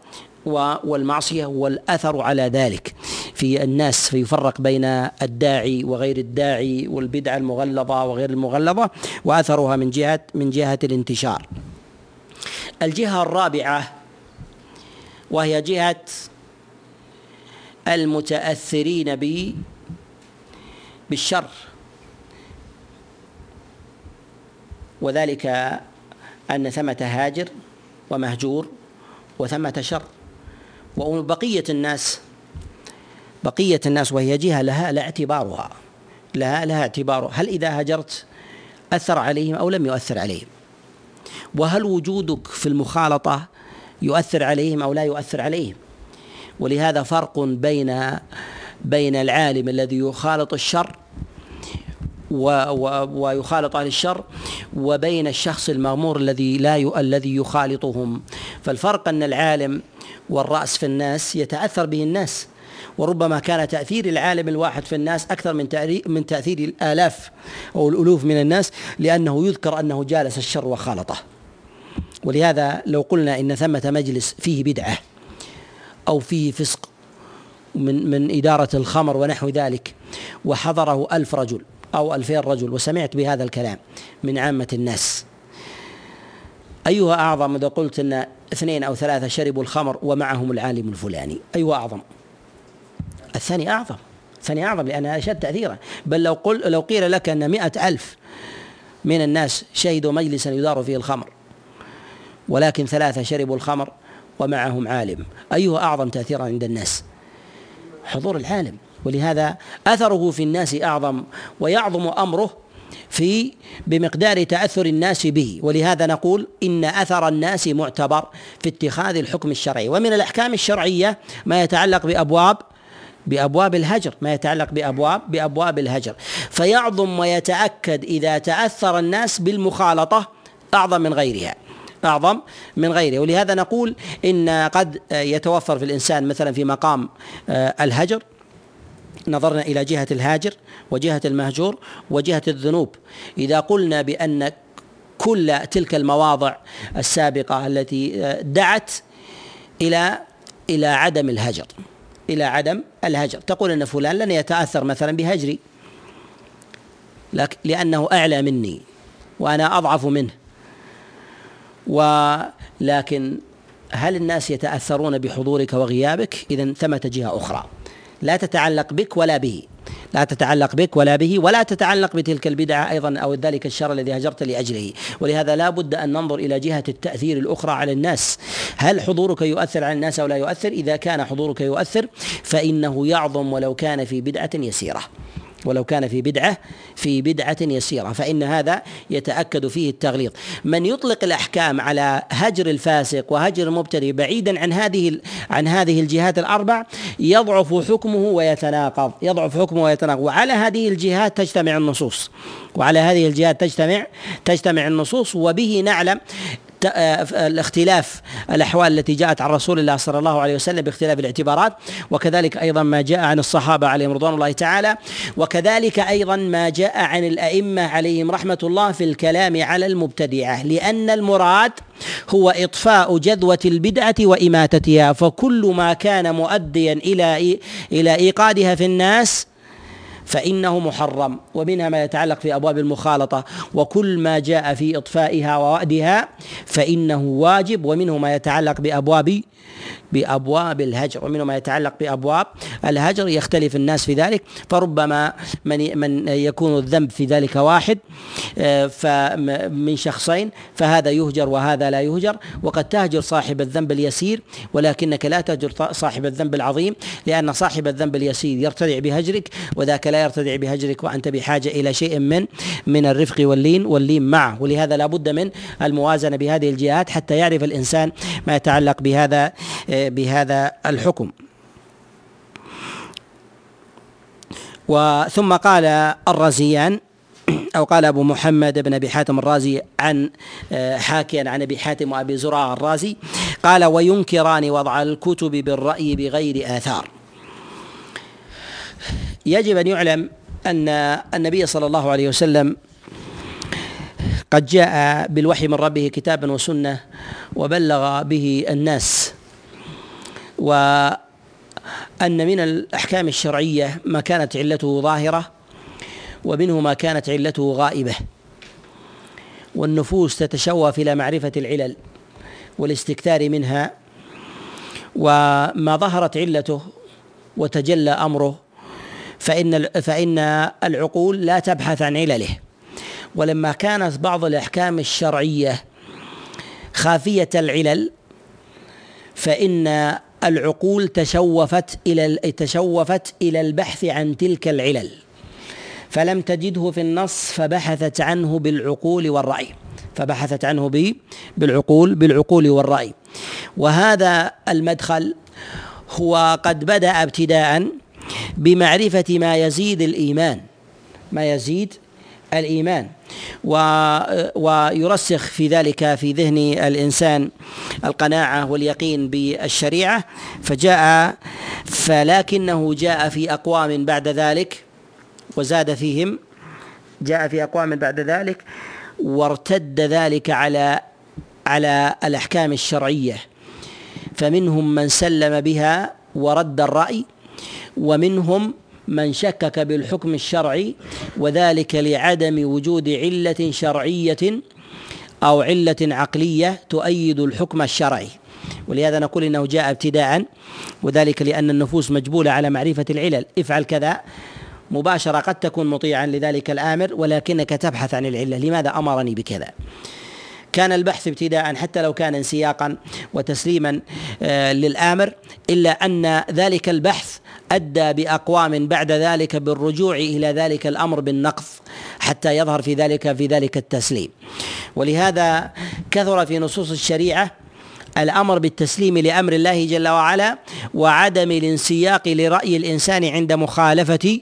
Speaker 1: والمعصية والأثر على ذلك. في الناس فيفرق بين الداعي وغير الداعي والبدعة المغلظة وغير المغلظة وأثرها من جهة من جهة الانتشار. الجهة الرابعة وهي جهة المتأثرين ب بالشر. وذلك أن ثمة هاجر ومهجور وثمة شر. وبقية الناس بقية الناس وهي جهة لها لا اعتبارها لها لها اعتبار هل إذا هجرت أثر عليهم أو لم يؤثر عليهم؟ وهل وجودك في المخالطة يؤثر عليهم أو لا يؤثر عليهم. ولهذا فرق بين بين العالم الذي يخالط الشر و و ويخالط أهل الشر وبين الشخص المغمور الذي لا ي... الذي يخالطهم. فالفرق أن العالم والرأس في الناس يتأثر به الناس وربما كان تأثير العالم الواحد في الناس أكثر من من تأثير الآلاف أو الألوف من الناس لأنه يذكر أنه جالس الشر وخالطه. ولهذا لو قلنا إن ثمة مجلس فيه بدعة أو فيه فسق من من إدارة الخمر ونحو ذلك وحضره ألف رجل أو ألفين رجل وسمعت بهذا الكلام من عامة الناس. أيها أعظم إذا قلت أن اثنين أو ثلاثة شربوا الخمر ومعهم العالم الفلاني أيها أعظم؟ الثاني أعظم. الثاني أعظم لأنها أشد تأثيرا. بل لو قل لو قيل لك أن مئة ألف من الناس شهدوا مجلسا يدار فيه الخمر ولكن ثلاثة شربوا الخمر ومعهم عالم. أيها أعظم تأثيرا عند الناس؟ حضور العالم. ولهذا أثره في الناس أعظم ويعظم أمره في بمقدار تأثر الناس به. ولهذا نقول إن أثر الناس معتبر في اتخاذ الحكم الشرعي. ومن الأحكام الشرعية ما يتعلق بأبواب بأبواب الهجر. ما يتعلق بأبواب بأبواب الهجر. فيعظم ويتأكد إذا تأثر الناس بالمخالطة أعظم من غيرها. أعظم من غيره. ولهذا نقول إن قد يتوفر في الإنسان مثلا في مقام آه، الهجر. نظرنا إلى جهة الهاجر وجهة المهجور وجهة الذنوب. إذا قلنا بأن كل تلك المواضع السابقة التي آه، دعت إلى إلى عدم الهجر إلى عدم الهجر. تقول أن فلان لن يتأثر مثلا بهجري لأنه أعلى مني وأنا أضعف منه. ولكن هل الناس يتأثرون بحضورك وغيابك؟ إذا ثمة جهة أخرى. لا تتعلق بك ولا به. لا تتعلق بك ولا به ولا تتعلق بتلك البدعة أيضا أو ذلك الشر الذي هجرت لأجله. ولهذا لا بد أن ننظر إلى جهة التأثير الأخرى على الناس. هل حضورك يؤثر على الناس أو لا يؤثر؟ إذا كان حضورك يؤثر فإنه يعظم ولو كان في بدعة يسيرة. ولو كان في بدعة في بدعة يسيرة فإن هذا يتأكد فيه التغليظ. من يطلق الأحكام على هجر الفاسق وهجر المبتدئ بعيدا عن هذه عن هذه الجهات الأربع يضعف حكمه ويتناقض يضعف حكمه ويتناقض وعلى هذه الجهات تجتمع النصوص. وعلى هذه الجهات تجتمع تجتمع النصوص وبه نعلم آه، الاختلاف الأحوال التي جاءت عن رسول الله صلى الله عليه وسلم باختلاف الاعتبارات وكذلك أيضا ما جاء عن الصحابة عليهم رضوان الله تعالى وكذلك أيضا ما جاء عن الأئمة عليهم رحمة الله في الكلام على المبتدعة لأن المراد هو إطفاء جذوة البدعة وإماتتها فكل ما كان مؤديا إلى إلى إيقادها في الناس فإنه محرم ومنها ما يتعلق في أبواب المخالطة. وكل ما جاء في إطفائها ووأدها فإنه واجب ومنه ما يتعلق بأبواب بأبواب الهجر. ومنه ما يتعلق بأبواب الهجر يختلف الناس في ذلك. فربما من من يكون الذنب في ذلك واحد آه، فمن شخصين فهذا يهجر وهذا لا يهجر. وقد تهجر صاحب الذنب اليسير ولكنك لا تهجر صاحب الذنب العظيم لأن صاحب الذنب اليسير يرتدع بهجرك وذاك لا يرتدع بهجرك وأنت بحاجة إلى شيء من من الرفق واللين واللين معه. ولهذا لا بد من الموازنة بهذه الجهات حتى يعرف الإنسان ما يتعلق بهذا بهذا الحكم. وثم قال الرازيان أو قال أبو محمد بن أبي حاتم الرازي عن حاكيا عن أبي حاتم وأبي زرار الرازي قال وينكران وضع الكتب بالرأي بغير آثار. يجب أن يعلم أن النبي صلى الله عليه وسلم قد جاء بالوحي من ربه كتابا وسنة وبلغ به الناس وأن من الأحكام الشرعية ما كانت علته ظاهرة ومنه ما كانت علته غائبة. والنفوس تتشوف إلى معرفة العلل والاستكثار منها وما ظهرت علته وتجلى أمره فإن فإن العقول لا تبحث عن علله. ولما كانت بعض الأحكام الشرعية خافية العلل فإن العقول تشوفت إلى تشوفت إلى البحث عن تلك العلل فلم تجده في النص فبحثت عنه بالعقول والرأي فبحثت عنه بالعقول بالعقول والرأي. وهذا المدخل هو قد بدأ ابتداء بمعرفة ما يزيد الإيمان. ما يزيد الإيمان. ويرسخ في ذلك في ذهن الإنسان القناعة واليقين بالشريعة. فجاء فلكنه جاء في أقوام بعد ذلك وزاد فيهم جاء في أقوام بعد ذلك وارتد ذلك على على الأحكام الشرعية. فمنهم من سلم بها ورد الرأي ومنهم من شكك بالحكم الشرعي وذلك لعدم وجود علة شرعية أو علة عقلية تؤيد الحكم الشرعي. ولهذا نقول إنه جاء ابتداء وذلك لأن النفوس مجبولة على معرفة العلل. افعل كذا. مباشرة قد تكون مطيعا لذلك الآمر ولكنك تبحث عن العلة. لماذا أمرني بكذا؟ كان البحث ابتداء حتى لو كان انسياقا وتسليما آه، للآمر إلا أن ذلك البحث أدى بأقوام بعد ذلك بالرجوع إلى ذلك الأمر بالنقض حتى يظهر في ذلك في ذلك التسليم. ولهذا كثر في نصوص الشريعة الأمر بالتسليم لأمر الله جل وعلا وعدم الانسياق لرأي الإنسان عند مخالفة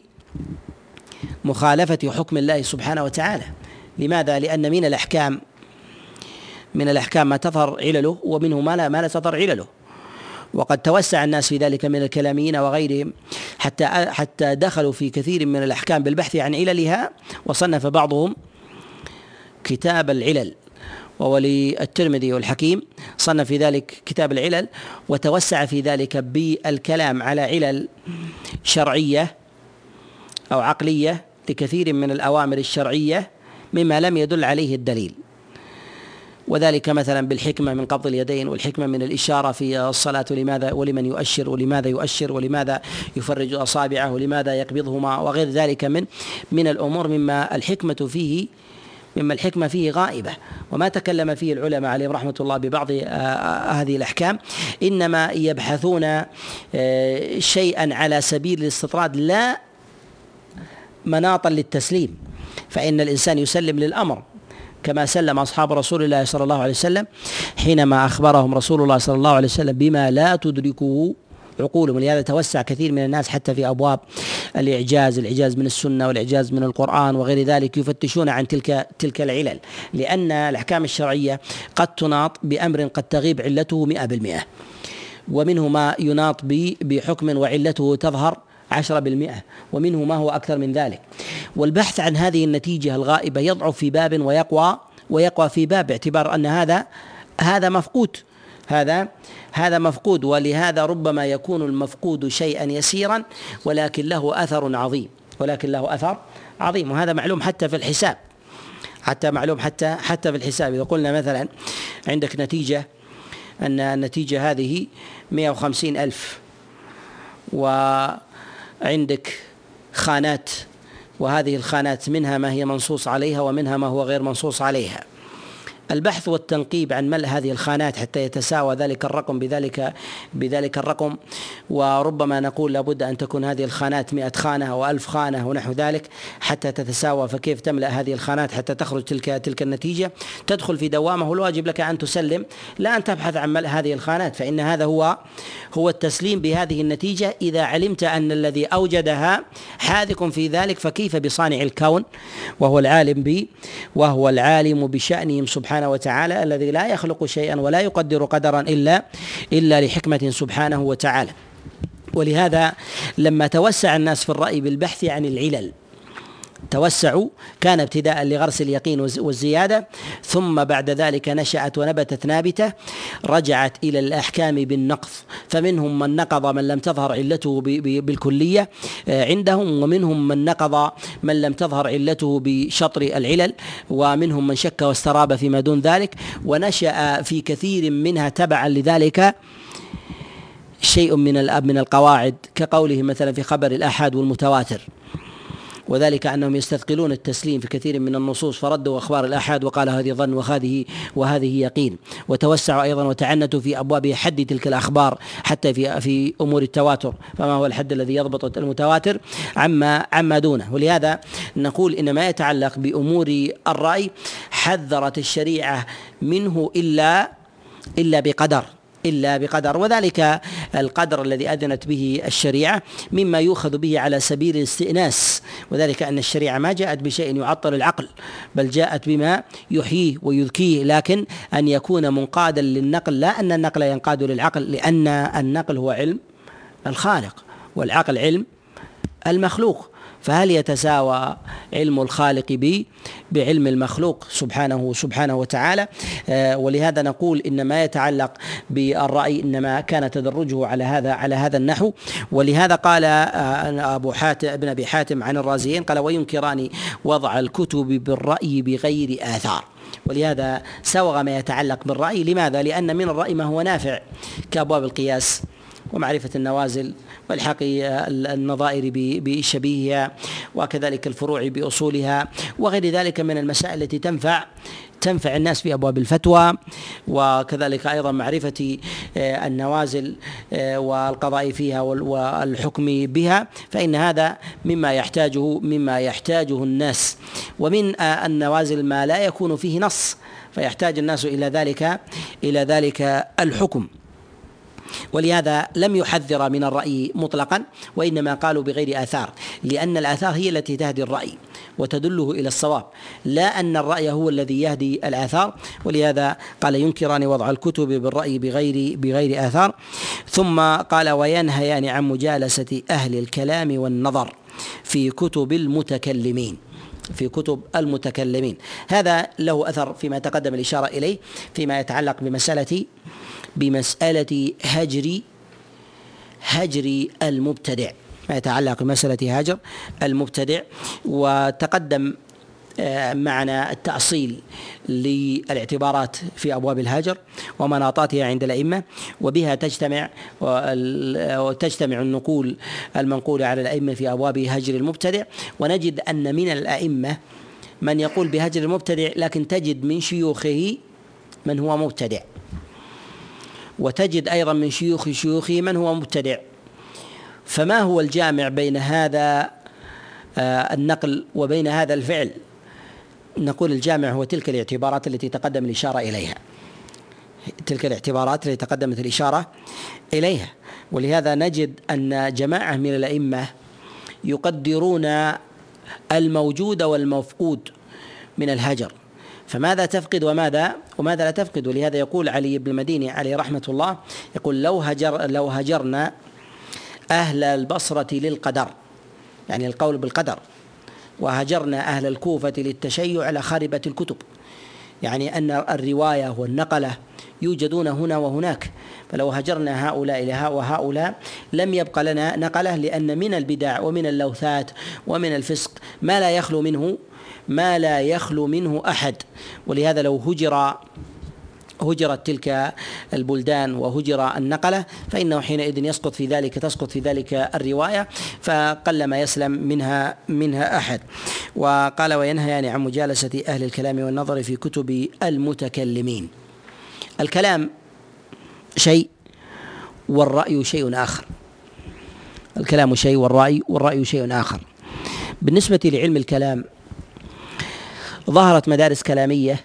Speaker 1: مخالفة حكم الله سبحانه وتعالى. لماذا؟ لأن من الأحكام من الأحكام ما تظهر علله ومنه ما لا ما لا تظهر علله. وقد توسع الناس في ذلك من الكلاميين وغيرهم حتى حتى دخلوا في كثير من الأحكام بالبحث عن عللها وصنف بعضهم كتاب العلل. وولي الترمذي والحكيم صنف في ذلك كتاب العلل وتوسع في ذلك بالكلام على علل شرعية أو عقلية لكثير من الأوامر الشرعية مما لم يدل عليه الدليل. وذلك مثلا بالحكمة من قبض اليدين والحكمة من الإشارة في الصلاة ولماذا ولمن يؤشر ولماذا يؤشر ولماذا يفرج أصابعه ولماذا يقبضهما وغير ذلك من من الأمور مما الحكمة فيه مما الحكمة فيه غائبة. وما تكلم فيه العلماء عليهم رحمة الله ببعض آه، آه، هذه الأحكام إنما يبحثون آه، شيئا على سبيل الاستطراد لا مناطا للتسليم. فإن الإنسان يسلم للأمر كما سلم أصحاب رسول الله صلى الله عليه وسلم حينما أخبرهم رسول الله صلى الله عليه وسلم بما لا تدركه عقولهم. ولهذا توسع كثير من الناس حتى في أبواب الإعجاز، الإعجاز من السنة والإعجاز من القرآن وغير ذلك يفتشون عن تلك تلك العلل، لأن الأحكام الشرعية قد تناط بأمر قد تغيب علته 100% ومنه ما يناط بحكم وعلته تظهر عشرة بالمئة ومنه ما هو أكثر من ذلك. والبحث عن هذه النتيجة الغائبة يضعف في باب ويقوى ويقوى في باب باعتبار أن هذا هذا مفقود. هذا هذا مفقود ولهذا ربما يكون المفقود شيئا يسيرا ولكن له أثر عظيم. ولكن له أثر عظيم وهذا معلوم حتى في الحساب. حتى معلوم حتى حتى في الحساب. إذا قلنا مثلا عندك نتيجة أن النتيجه هذه 150 ألف و عندك خانات وهذه الخانات منها ما هي منصوص عليها ومنها ما هو غير منصوص عليها. البحث والتنقيب عن ملء هذه الخانات حتى يتساوى ذلك الرقم بذلك بذلك الرقم. وربما نقول لابد أن تكون هذه الخانات مئة خانة أو ألف خانة ونحو ذلك حتى تتساوى. فكيف تملأ هذه الخانات حتى تخرج تلك تلك النتيجة؟ تدخل في دوامه. الواجب لك أن تسلم لا أن تبحث عن ملء هذه الخانات فإن هذا هو هو التسليم بهذه النتيجة. إذا علمت أن الذي أوجدها حاذق في ذلك فكيف بصانع الكون؟ وهو العالم به وهو العالم بشأنهم سبحانه سبحانه وتعالى الذي لا يخلق شيئا ولا يقدر قدرا إلا إلا لحكمة سبحانه وتعالى. ولهذا لما توسع الناس في الرأي بالبحث عن العلل توسعوا كان ابتداء لغرس اليقين والزيادة. ثم بعد ذلك نشأت ونبتت نابتة رجعت إلى الأحكام بالنقض. فمنهم من نقض من لم تظهر علته بالكلية آه، عندهم ومنهم من نقض من لم تظهر علته بشطر العلل. ومنهم من شك واستراب فيما دون ذلك. ونشأ في كثير منها تبعا لذلك شيء من من القواعد. كقوله مثلا في خبر الآحاد والمتواتر. وذلك أنهم يستثقلون التسليم في كثير من النصوص فردوا أخبار الآحاد وقال هذه ظن وهذه وهذه يقين. وتوسعوا أيضا وتعنتوا في أبواب حد تلك الأخبار حتى في في أمور التواتر. فما هو الحد الذي يضبط المتواتر؟ عما عما دونه. ولهذا نقول إن ما يتعلق بأمور الرأي حذرت الشريعة منه الا إلا بقدر. إلا بقدر. وذلك القدر الذي أذنت به الشريعة مما يؤخذ به على سبيل الاستئناس. وذلك أن الشريعة ما جاءت بشيء يعطل العقل بل جاءت بما يحييه ويذكيه. لكن أن يكون منقادا للنقل لا أن النقل ينقاد للعقل لأن النقل هو علم الخالق والعقل علم المخلوق. فهل يتساوى علم الخالق ب بعلم المخلوق سبحانه سبحانه وتعالى؟ آه، ولهذا نقول إن ما يتعلق بالرأي إنما كان تدرجه على هذا على هذا النحو. ولهذا قال آه، أبو حاتم ابن أبي حاتم عن الرازيين قال وينكران وضع الكتب بالرأي بغير آثار ولهذا سوغ ما يتعلق بالرأي. لماذا؟ لأن من الرأي ما هو نافع كأبواب القياس ومعرفة النوازل والحاق النظائر بشبيهها وكذلك الفروع بأصولها وغير ذلك من المسائل التي تنفع تنفع الناس في أبواب الفتوى وكذلك أيضا معرفة آه، النوازل آه، والقضاء فيها والحكم بها فإن هذا مما يحتاجه مما يحتاجه الناس. ومن آه، النوازل ما لا يكون فيه نص فيحتاج الناس إلى ذلك إلى ذلك الحكم. ولهذا لم يحذر من الرأي مطلقا وإنما قالوا بغير آثار لأن الآثار هي التي تهدي الرأي وتدله إلى الصواب لا أن الرأي هو الذي يهدي الآثار. ولهذا قال ينكران وضع الكتب بالرأي بغير بغير آثار. ثم قال وينهيان عن مجالسة أهل الكلام والنظر في كتب المتكلمين. في كتب المتكلمين. هذا له أثر فيما تقدم الإشارة إليه فيما يتعلق بمسألة بمسألة هجر هجر المبتدع. ما يتعلق بمسألة هجر المبتدع وتقدم معنا التأصيل للاعتبارات في أبواب الهجر ومناطاتها عند الأئمة وبها تجتمع وتجتمع النقول المنقولة على الأئمة في أبواب هجر المبتدع. ونجد أن من الأئمة من يقول بهجر المبتدع لكن تجد من شيوخه من هو مبتدع. وتجد أيضا من شيوخ شيوخه من هو مبتدع. فما هو الجامع بين هذا آه، النقل وبين هذا الفعل؟ نقول الجامع هو تلك الاعتبارات التي تقدم الإشارة إليها. تلك الاعتبارات التي تقدمت الإشارة إليها. ولهذا نجد أن جماعة من الأئمة يقدرون الموجود والمفقود من الهجر. فماذا تفقد وماذا وماذا لا تفقد؟ ولهذا يقول علي بن المديني عليه رحمة الله يقول لو هجر لو هجرنا أهل البصرة للقدر يعني القول بالقدر وهجرنا أهل الكوفة للتشيع لخربت الكتب. يعني أن الرواية والنقلة يوجدون هنا وهناك. فلو هجرنا هؤلاء إلى وهؤلاء لم يبق لنا نقلة لأن من البدع ومن اللوثات ومن الفسق ما لا يخلو منه ما لا يخلو منه أحد. ولهذا لو هجر هجرت تلك البلدان وهجر النقلة فإنه حينئذ يسقط في ذلك تسقط في ذلك الرواية فقل ما يسلم منها منها أحد. وقال وينهى يعني عن مجالسة أهل الكلام والنظر في كتب المتكلمين. الكلام شيء والرأي شيء آخر. الكلام شيء والرأي والرأي شيء آخر. بالنسبة لعلم الكلام ظهرت مدارس كلامية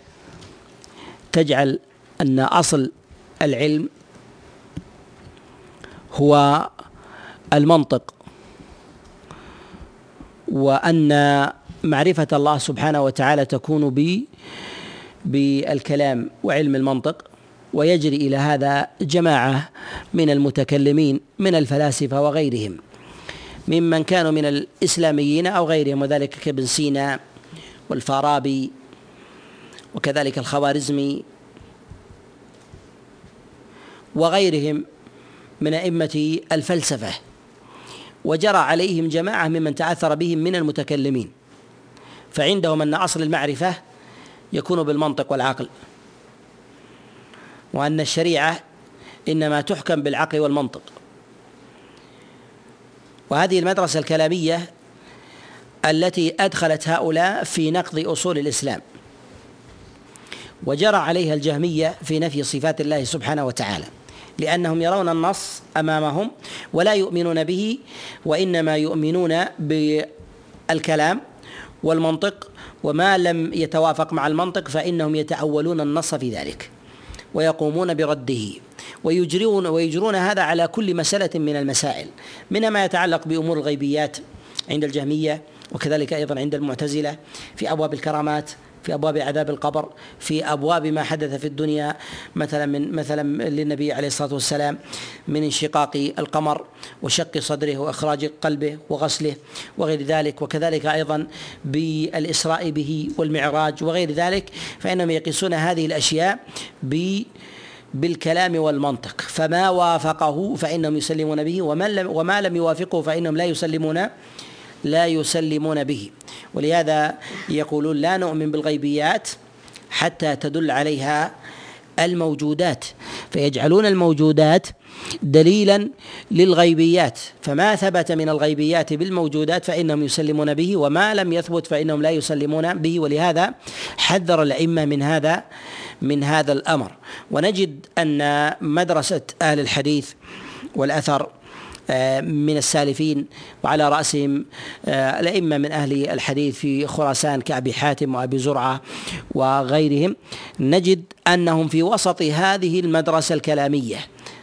Speaker 1: تجعل أن أصل العلم هو المنطق وأن معرفة الله سبحانه وتعالى تكون ب بالكلام وعلم المنطق ويجري إلى هذا جماعة من المتكلمين من الفلاسفة وغيرهم ممن كانوا من الإسلاميين أو غيرهم وذلك كابن سينا والفارابي وكذلك الخوارزمي وغيرهم من أئمة الفلسفة وجرى عليهم جماعة ممن تعثر بهم من المتكلمين فعندهم أن أصل المعرفة يكون بالمنطق والعقل وأن الشريعة إنما تحكم بالعقل والمنطق. وهذه المدرسة الكلامية التي أدخلت هؤلاء في نقض أصول الإسلام وجرى عليها الجهمية في نفي صفات الله سبحانه وتعالى. لأنهم يرون النص أمامهم ولا يؤمنون به وإنما يؤمنون بالكلام والمنطق وما لم يتوافق مع المنطق فإنهم يتأولون النص في ذلك ويقومون برده ويجرون ويجرون هذا على كل مسألة من المسائل منها ما يتعلق بأمور الغيبيات عند الجهمية وكذلك أيضا عند المعتزلة في أبواب الكرامات في أبواب عذاب القبر في أبواب ما حدث في الدنيا مثلا من مثلا للنبي عليه الصلاة والسلام من انشقاق القمر وشق صدره وإخراج قلبه وغسله وغير ذلك وكذلك أيضا بالإسراء به والمعراج وغير ذلك فإنهم يقيسون هذه الأشياء ب بالكلام والمنطق. فما وافقه فإنهم يسلمون به وما لم وما لم يوافقه فإنهم لا يسلمون لا يسلمون به. ولهذا يقولون لا نؤمن بالغيبيات حتى تدل عليها الموجودات. فيجعلون الموجودات دليلا للغيبيات. فما ثبت من الغيبيات بالموجودات فإنهم يسلمون به وما لم يثبت فإنهم لا يسلمون به. ولهذا حذر الأئمة من هذا من هذا الأمر. ونجد أن مدرسة أهل الحديث والأثر من السالفين وعلى رأسهم آه، الأئمة من أهل الحديث في خراسان كأبي حاتم وأبي زرعة وغيرهم نجد أنهم في وسط هذه المدرسة الكلامية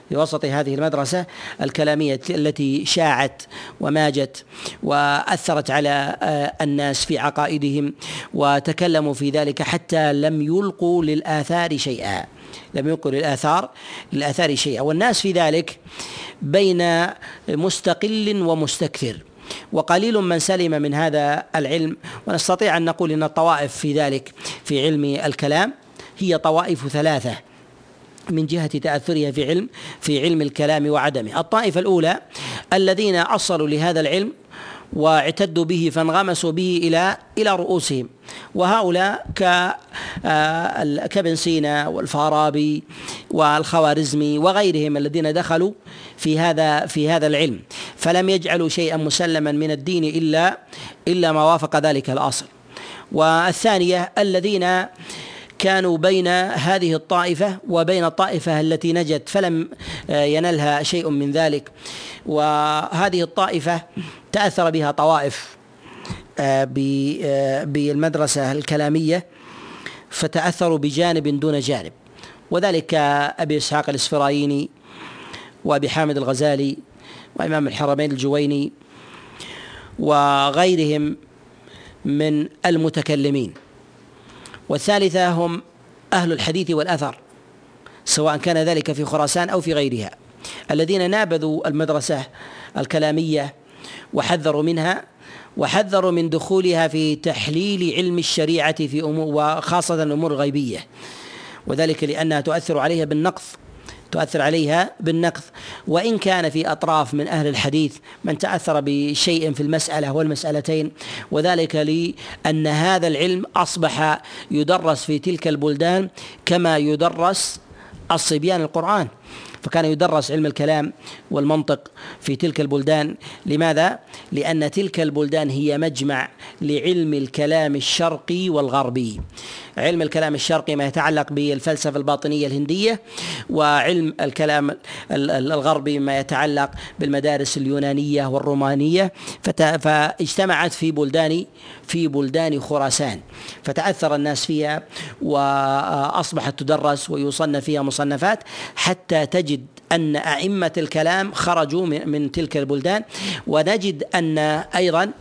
Speaker 1: في وسط هذه المدرسة الكلامية التي شاعت وماجت وأثرت على آه، الناس في عقائدهم وتكلموا في ذلك حتى لم يلقوا للآثار شيئا. لم يلقوا للآثار للآثار شيئا. والناس في ذلك بين مستقل ومستكثر. وقليل من سلم من هذا العلم ونستطيع أن نقول إن الطوائف في ذلك في علم الكلام هي طوائف ثلاثة من جهة تأثرها في علم في علم الكلام وعدمه. الطائفة الأولى الذين أصلوا لهذا العلم واعتدوا به فانغمسوا به إلى إلى رؤوسهم. وهؤلاء ك آه، كابن سينا والفارابي والخوارزمي وغيرهم الذين دخلوا في هذا في هذا العلم. فلم يجعلوا شيئا مسلما من الدين الا إلا ما وافق ذلك الأصل. والثانية الذين كانوا بين هذه الطائفة وبين الطائفة التي نجت فلم آه، ينلها شيء من ذلك. وهذه الطائفة تأثر بها طوائف آه، آه، بالمدرسة الكلامية فتأثروا بجانب دون جانب. وذلك أبي إسحاق الإسفرايني وأبي حامد الغزالي وإمام الحرمين الجويني وغيرهم من المتكلمين. والثالثة هم أهل الحديث والأثر سواء كان ذلك في خراسان أو في غيرها. الذين نابذوا المدرسة الكلامية وحذروا منها وحذروا من دخولها في تحليل علم الشريعة في أمور وخاصة الأمور الغيبية. وذلك لأنها تؤثر عليها بالنقص تؤثر عليها بالنقض. وإن كان في أطراف من أهل الحديث من تأثر بشيء في المسألة والمسألتين وذلك لأن هذا العلم أصبح يدرس في تلك البلدان كما يدرس الصبيان القرآن. فكان يدرس علم الكلام والمنطق في تلك البلدان. لماذا؟ لأن تلك البلدان هي مجمع لعلم الكلام الشرقي والغربي. علم الكلام الشرقي ما يتعلق بالفلسفة الباطنية الهندية وعلم الكلام الغربي ما يتعلق بالمدارس اليونانية والرومانية. فاجتمعت في بلدان في بلدان خراسان. فتأثر الناس فيها وأصبحت تدرس ويصنف فيها مصنفات حتى تجد أن أئمة الكلام خرجوا من تلك البلدان ونجد أن أيضا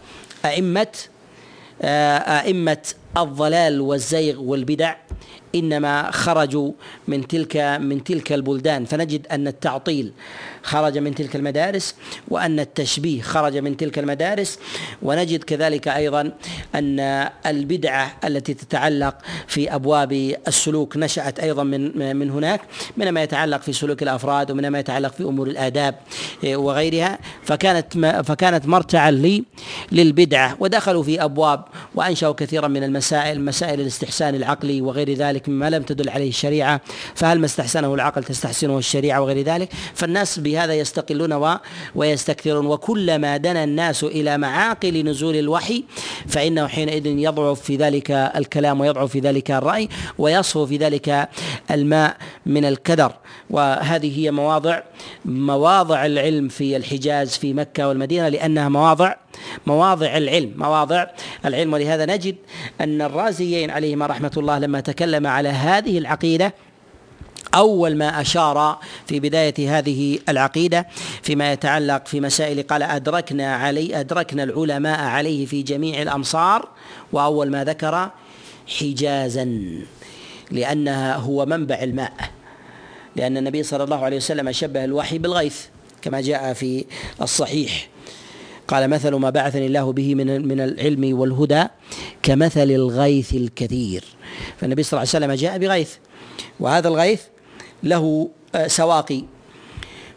Speaker 1: أئمة أئمة الضلال والزيغ والبدع إنما خرجوا من تلك من تلك البلدان. فنجد أن التعطيل خرج من تلك المدارس وأن التشبيه خرج من تلك المدارس. ونجد كذلك أيضا أن البدعة التي تتعلق في أبواب السلوك نشأت أيضا من من هناك من ما يتعلق في سلوك الأفراد ومن ما يتعلق في أمور الآداب وغيرها. فكانت فكانت مرتعا للبدعة ودخلوا في أبواب وأنشأوا كثيرا من المسائل مسائل الاستحسان العقلي وغير ذلك. مما لم تدل عليه الشريعة فهل ما استحسنه العقل تستحسنه الشريعة وغير ذلك؟ فالناس بهذا يستقلون ويستكثرون. وكلما دنا الناس إلى معاقل نزول الوحي فإنه حينئذ يضعف في ذلك الكلام ويضعف في ذلك الرأي ويصفو في ذلك الماء من الكدر. وهذه هي مواضع مواضع العلم في الحجاز في مكة والمدينة لأنها مواضع مواضع العلم مواضع العلم. ولهذا نجد أن الرازيين عليهما رحمة الله لما تكلم على هذه العقيدة أول ما أشار في بداية هذه العقيدة فيما يتعلق في مسائل قال أدركنا علي أدركنا العلماء عليه في جميع الأمصار. وأول ما ذكر حجازا لأنها هو منبع الماء. لأن النبي صلى الله عليه وسلم شبه الوحي بالغيث كما جاء في الصحيح. قال مثل ما بعثني الله به من من العلم والهدى كمثل الغيث الكثير. فالنبي صلى الله عليه وسلم جاء بغيث وهذا الغيث له آه، سواقي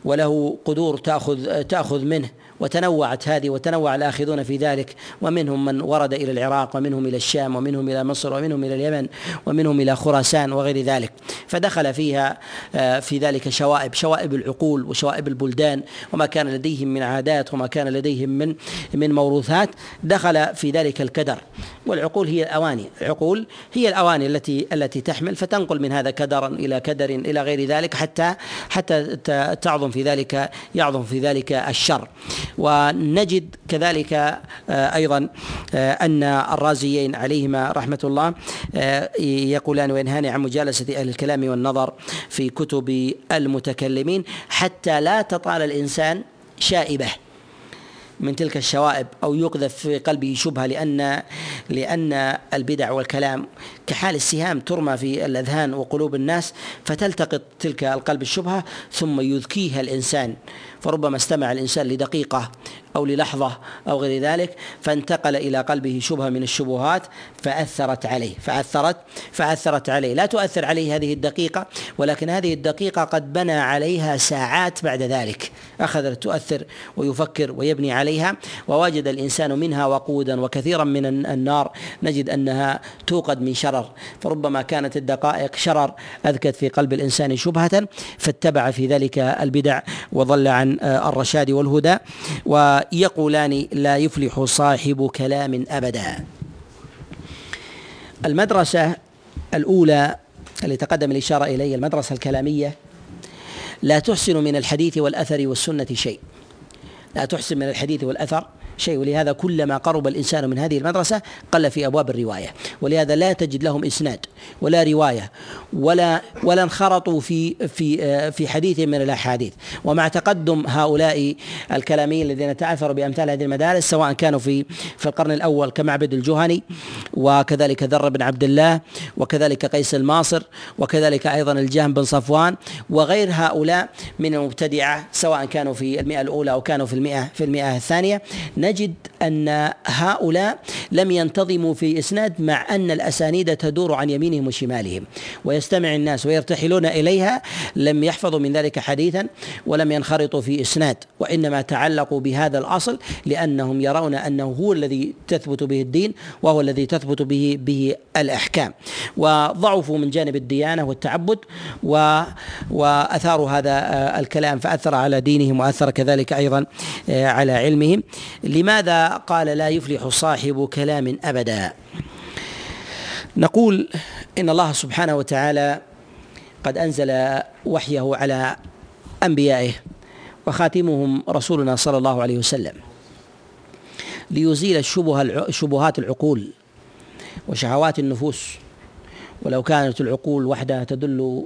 Speaker 1: وله قدور تأخذ تأخذ منه. وتنوعت هذه وتنوع الآخذون في ذلك ومنهم من ورد إلى العراق ومنهم إلى الشام ومنهم إلى مصر ومنهم إلى اليمن ومنهم إلى خراسان وغير ذلك. فدخل فيها آه، في ذلك شوائب شوائب العقول وشوائب البلدان وما كان لديهم من عادات وما كان لديهم من من موروثات دخل في ذلك الكدر. والعقول هي الأواني العقول هي الأواني التي التي تحمل فتنقل من هذا كدرا إلى كدر إلى غير ذلك حتى حتى تعظم في ذلك يعظم في ذلك الشر. ونجد كذلك آه، أيضا آه، أن الرازيين عليهما رحمة الله آه، يقولان وينهان عن مجالسة أهل الكلام والنظر في كتب المتكلمين حتى لا تطال الإنسان شائبة من تلك الشوائب أو يقذف في قلبه شبهة لأن لأن البدع والكلام كحال السهام ترمى في الأذهان وقلوب الناس فتلتقط تلك القلب الشبهة ثم يذكيها الإنسان فربما استمع الإنسان لدقيقة أو للحظة أو غير ذلك فانتقل إلى قلبه شبهة من الشبهات فأثرت عليه فاثرت فأثرت عليه. لا تؤثر عليه هذه الدقيقة ولكن هذه الدقيقة قد بنى عليها ساعات بعد ذلك. اخذت تؤثر ويفكر ويبني عليها ووجد الإنسان منها وقودا وكثيرا من النار نجد أنها توقد من شرر. فربما كانت الدقائق شرر أذكت في قلب الإنسان شبهة فاتبع في ذلك البدع وضل عن آه، الرشاد والهدى ويقولان لا يفلح صاحب كلام أبدا. المدرسة الأولى اللي تقدم الإشارة اليه المدرسة الكلامية لا تحسن من الحديث والأثر والسنة شيء. لا تحسن من الحديث والأثر شيء. ولهذا كلما قرب الإنسان من هذه المدرسة قل في أبواب الرواية. ولهذا لا تجد لهم إسناد ولا رواية ولا ولا انخرطوا في في آه، في حديث من الأحاديث. ومع تقدم هؤلاء الكلاميين الذين تعثروا بأمثال هذه المدارس سواء كانوا في في القرن الأول كمعبد الجهني وكذلك ذر بن عبد الله وكذلك قيس الماصر وكذلك أيضا الجهم بن صفوان وغير هؤلاء من المبتدعة سواء كانوا في المئة الأولى أو كانوا في المئة في المئة الثانية. نجد أن هؤلاء لم ينتظموا في إسناد مع أن الأسانيد تدور عن يمينهم وشمالهم ويستمع الناس ويرتحلون إليها لم يحفظوا من ذلك حديثا ولم ينخرطوا في إسناد وإنما تعلقوا بهذا الأصل لأنهم يرون أنه هو الذي تثبت به الدين وهو الذي تثبت به به الأحكام. وضعفوا من جانب الديانة والتعبد و وأثاروا هذا الكلام فأثر على دينهم وأثر كذلك أيضا على علمهم. لماذا قال لا يفلح صاحب كلام أبدا؟ نقول إن الله سبحانه وتعالى قد أنزل وحيه على أنبيائه وخاتمهم رسولنا صلى الله عليه وسلم ليزيل الشبه شبهات العقول وشهوات النفوس. ولو كانت العقول وحدها تدل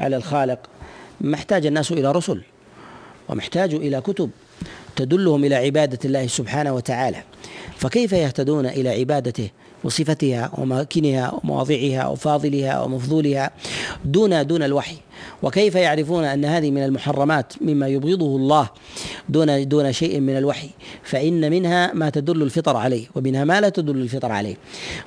Speaker 1: على الخالق ما احتاج الناس إلى رسل ومحتاج إلى كتب. تدلهم إلى عبادة الله سبحانه وتعالى. فكيف يهتدون إلى عبادته وصفتها وماكنها ومواضعها وفاضلها ومفضولها دون دون الوحي؟ وكيف يعرفون أن هذه من المحرمات مما يبغضه الله دون دون شيء من الوحي؟ فإن منها ما تدل الفطر عليه ومنها ما لا تدل الفطر عليه.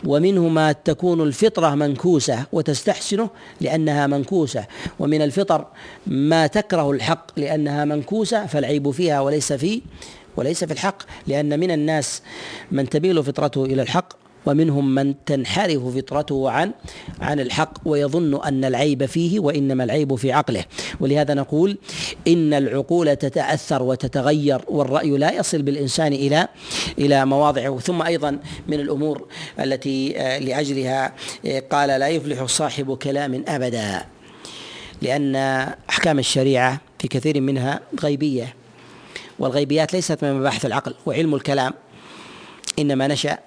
Speaker 1: ومنه ما تكون الفطرة منكوسة وتستحسنه لأنها منكوسة. ومن الفطر ما تكره الحق لأنها منكوسة فالعيب فيها وليس في وليس في الحق. لأن من الناس من تميل فطرته إلى الحق ومنهم من تنحرف فطرته عن عن الحق ويظن أن العيب فيه وإنما العيب في عقله. ولهذا نقول إن العقول تتأثر وتتغير والرأي لا يصل بالإنسان إلى إلى مواضعه. ثم أيضا من الأمور التي آه، لأجلها آه، قال لا يفلح صاحب كلام أبدا لأن أحكام الشريعة في كثير منها غيبية والغيبيات ليست من مباحث العقل وعلم الكلام إنما نشأ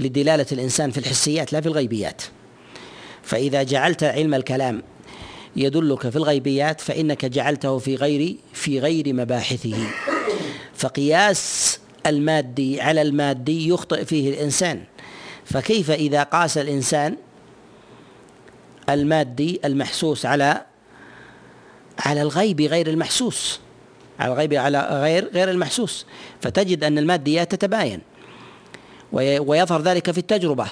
Speaker 1: لدلالة الإنسان في الحسيات لا في الغيبيات. فإذا جعلت علم الكلام يدلك في الغيبيات فإنك جعلته في غير في غير مباحثه. فقياس المادي على المادي يخطئ فيه الإنسان. فكيف إذا قاس الإنسان المادي المحسوس على على الغيب غير المحسوس؟ على الغيب على غير غير المحسوس. فتجد أن الماديات تتباين. ويظهر ذلك في التجربة.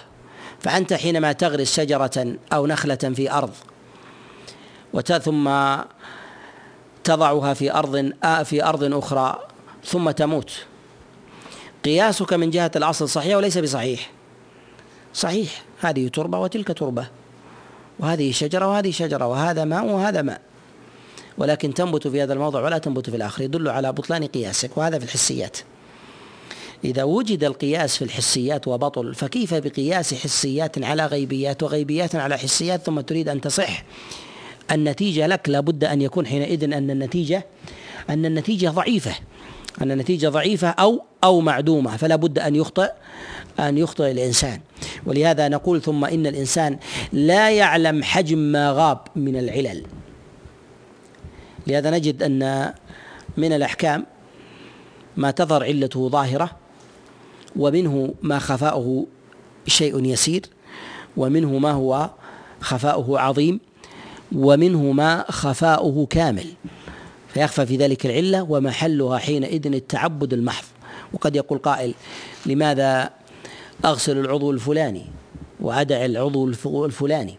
Speaker 1: فأنت حينما تغرس شجرة أو نخلة في أرض ثم تضعها في أرض في أرض أخرى ثم تموت. قياسك من جهة الأصل صحيح وليس بصحيح؟ صحيح. هذه تربة وتلك تربة. وهذه شجرة وهذه شجرة وهذا ماء وهذا ماء. ولكن تنبت في هذا الموضع ولا تنبت في الآخر. يدل على بطلان قياسك وهذا في الحسيات. إذا وجد القياس في الحسيات وبطل فكيف بقياس حسيات على غيبيات وغيبيات على حسيات ثم تريد أن تصح؟ النتيجة لك لابد أن يكون حينئذ أن النتيجة أن النتيجة ضعيفة. أن النتيجة ضعيفة أو أو معدومة فلا بد أن يخطئ أن يخطئ الإنسان. ولهذا نقول ثم إن الإنسان لا يعلم حجم ما غاب من العلل. لهذا نجد أن من الأحكام ما تظهر علته ظاهرة ومنه ما خفاؤه شيء يسير ومنه ما هو خفاؤه عظيم ومنه ما خفاؤه كامل. فيخفى في ذلك العلة ومحلها حينئذ التعبد المحض. وقد يقول قائل لماذا أغسل العضو الفلاني وأدع العضو الفلاني؟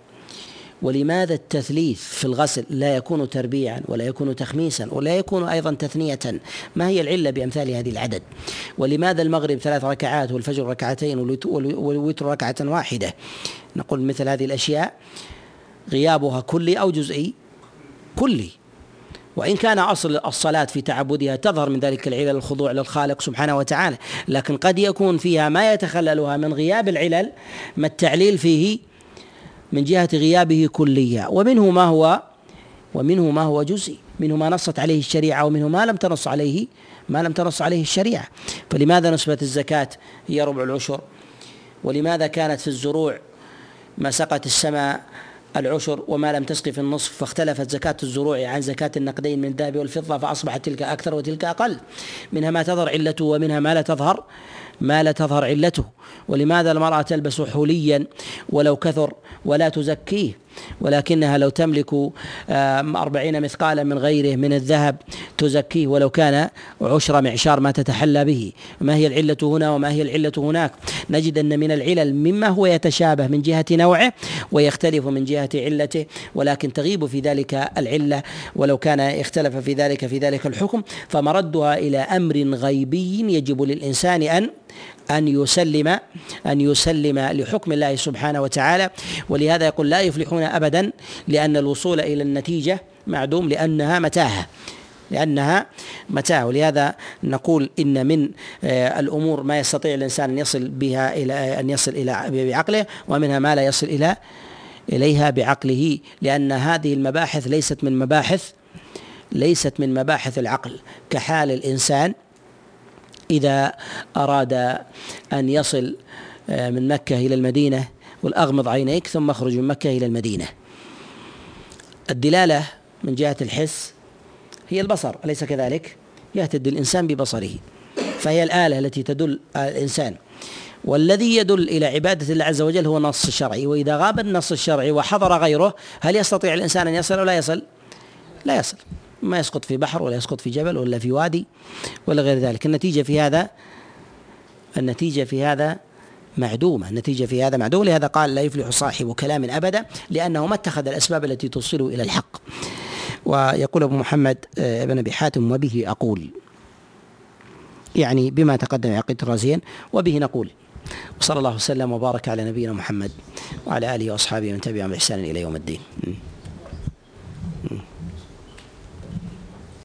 Speaker 1: ولماذا التثليث في الغسل لا يكون تربيعا ولا يكون تخميسا ولا يكون أيضا تثنية؟ ما هي العلة بأمثال هذه العدد؟ ولماذا المغرب ثلاث ركعات والفجر ركعتين والوتر ركعة واحدة؟ نقول مثل هذه الأشياء غيابها كلي أو جزئي؟ كلي. وإن كان أصل الصلاة في تعبدها تظهر من ذلك العلل الخضوع للخالق سبحانه وتعالى لكن قد يكون فيها ما يتخللها من غياب العلل ما التعليل فيه من جهة غيابه كليا. ومنه ما هو ومنه ما هو جزئي. منه ما نصت عليه الشريعة ومنه ما لم تنص عليه ما لم تنص عليه الشريعة. فلماذا نسبت الزكاة هي ربع العشر؟ ولماذا كانت في الزروع ما سقت السماء العشر وما لم تسق في النصف؟ فاختلفت زكاة الزروع عن زكاة النقدين من الذهب والفضة فأصبحت تلك أكثر وتلك أقل. منها ما تظهر علته ومنها ما لا تظهر. ما لا تظهر علته. ولماذا المرأة تلبس حليا ولو كثر ولا تزكيه؟ ولكنها لو تملك أربعين مثقالا من غيره من الذهب تزكيه ولو كان عشر معشار ما تتحلى به. ما هي العلة هنا وما هي العلة هناك؟ نجد أن من العلل مما هو يتشابه من جهة نوعه ويختلف من جهة علته ولكن تغيب في ذلك العلة. ولو كان اختلف في ذلك في ذلك الحكم فمردها إلى أمر غيبي يجب للإنسان أن أن يسلم أن يسلم لحكم الله سبحانه وتعالى. ولهذا يقول لا يفلحون أبدا لأن الوصول إلى النتيجة معدوم لأنها متاهة لأنها متاع ولهذا نقول إن من آه، الأمور ما يستطيع الإنسان أن يصل بها إلى أن يصل إلى بعقله ومنها ما لا يصل إلى إليها بعقله. لأن هذه المباحث ليست من مباحث ليست من مباحث العقل. كحال الإنسان إذا أراد أن يصل آه، من مكة إلى المدينة والأغمض عينيك ثم اخرج من مكة إلى المدينة الدلالة من جهة الحس هي البصر أليس كذلك؟ يهتدي الإنسان ببصره فهي الآلة التي تدل الإنسان والذي يدل إلى عبادة الله عز وجل هو النص الشرعي وإذا غاب النص الشرعي وحضر غيره هل يستطيع الإنسان أن يصل أو لا يصل؟ لا يصل ما يسقط في بحر ولا يسقط في جبل ولا في وادي ولا غير ذلك. النتيجة في هذا النتيجة في هذا معدومة. النتيجة في هذا معدومة. لهذا قال لا يفلح صاحب كلام أبدا لأنه ما اتخذ الأسباب التي توصله إلى الحق. ويقول أبو محمد آه، ابن أبي حاتم وبه أقول. يعني بما تقدم عقيدة الرازيين وبه نقول. وصلى الله وسلم وبارك على نبينا محمد وعلى آله وأصحابه من تبعهم بإحسان إلى يوم الدين.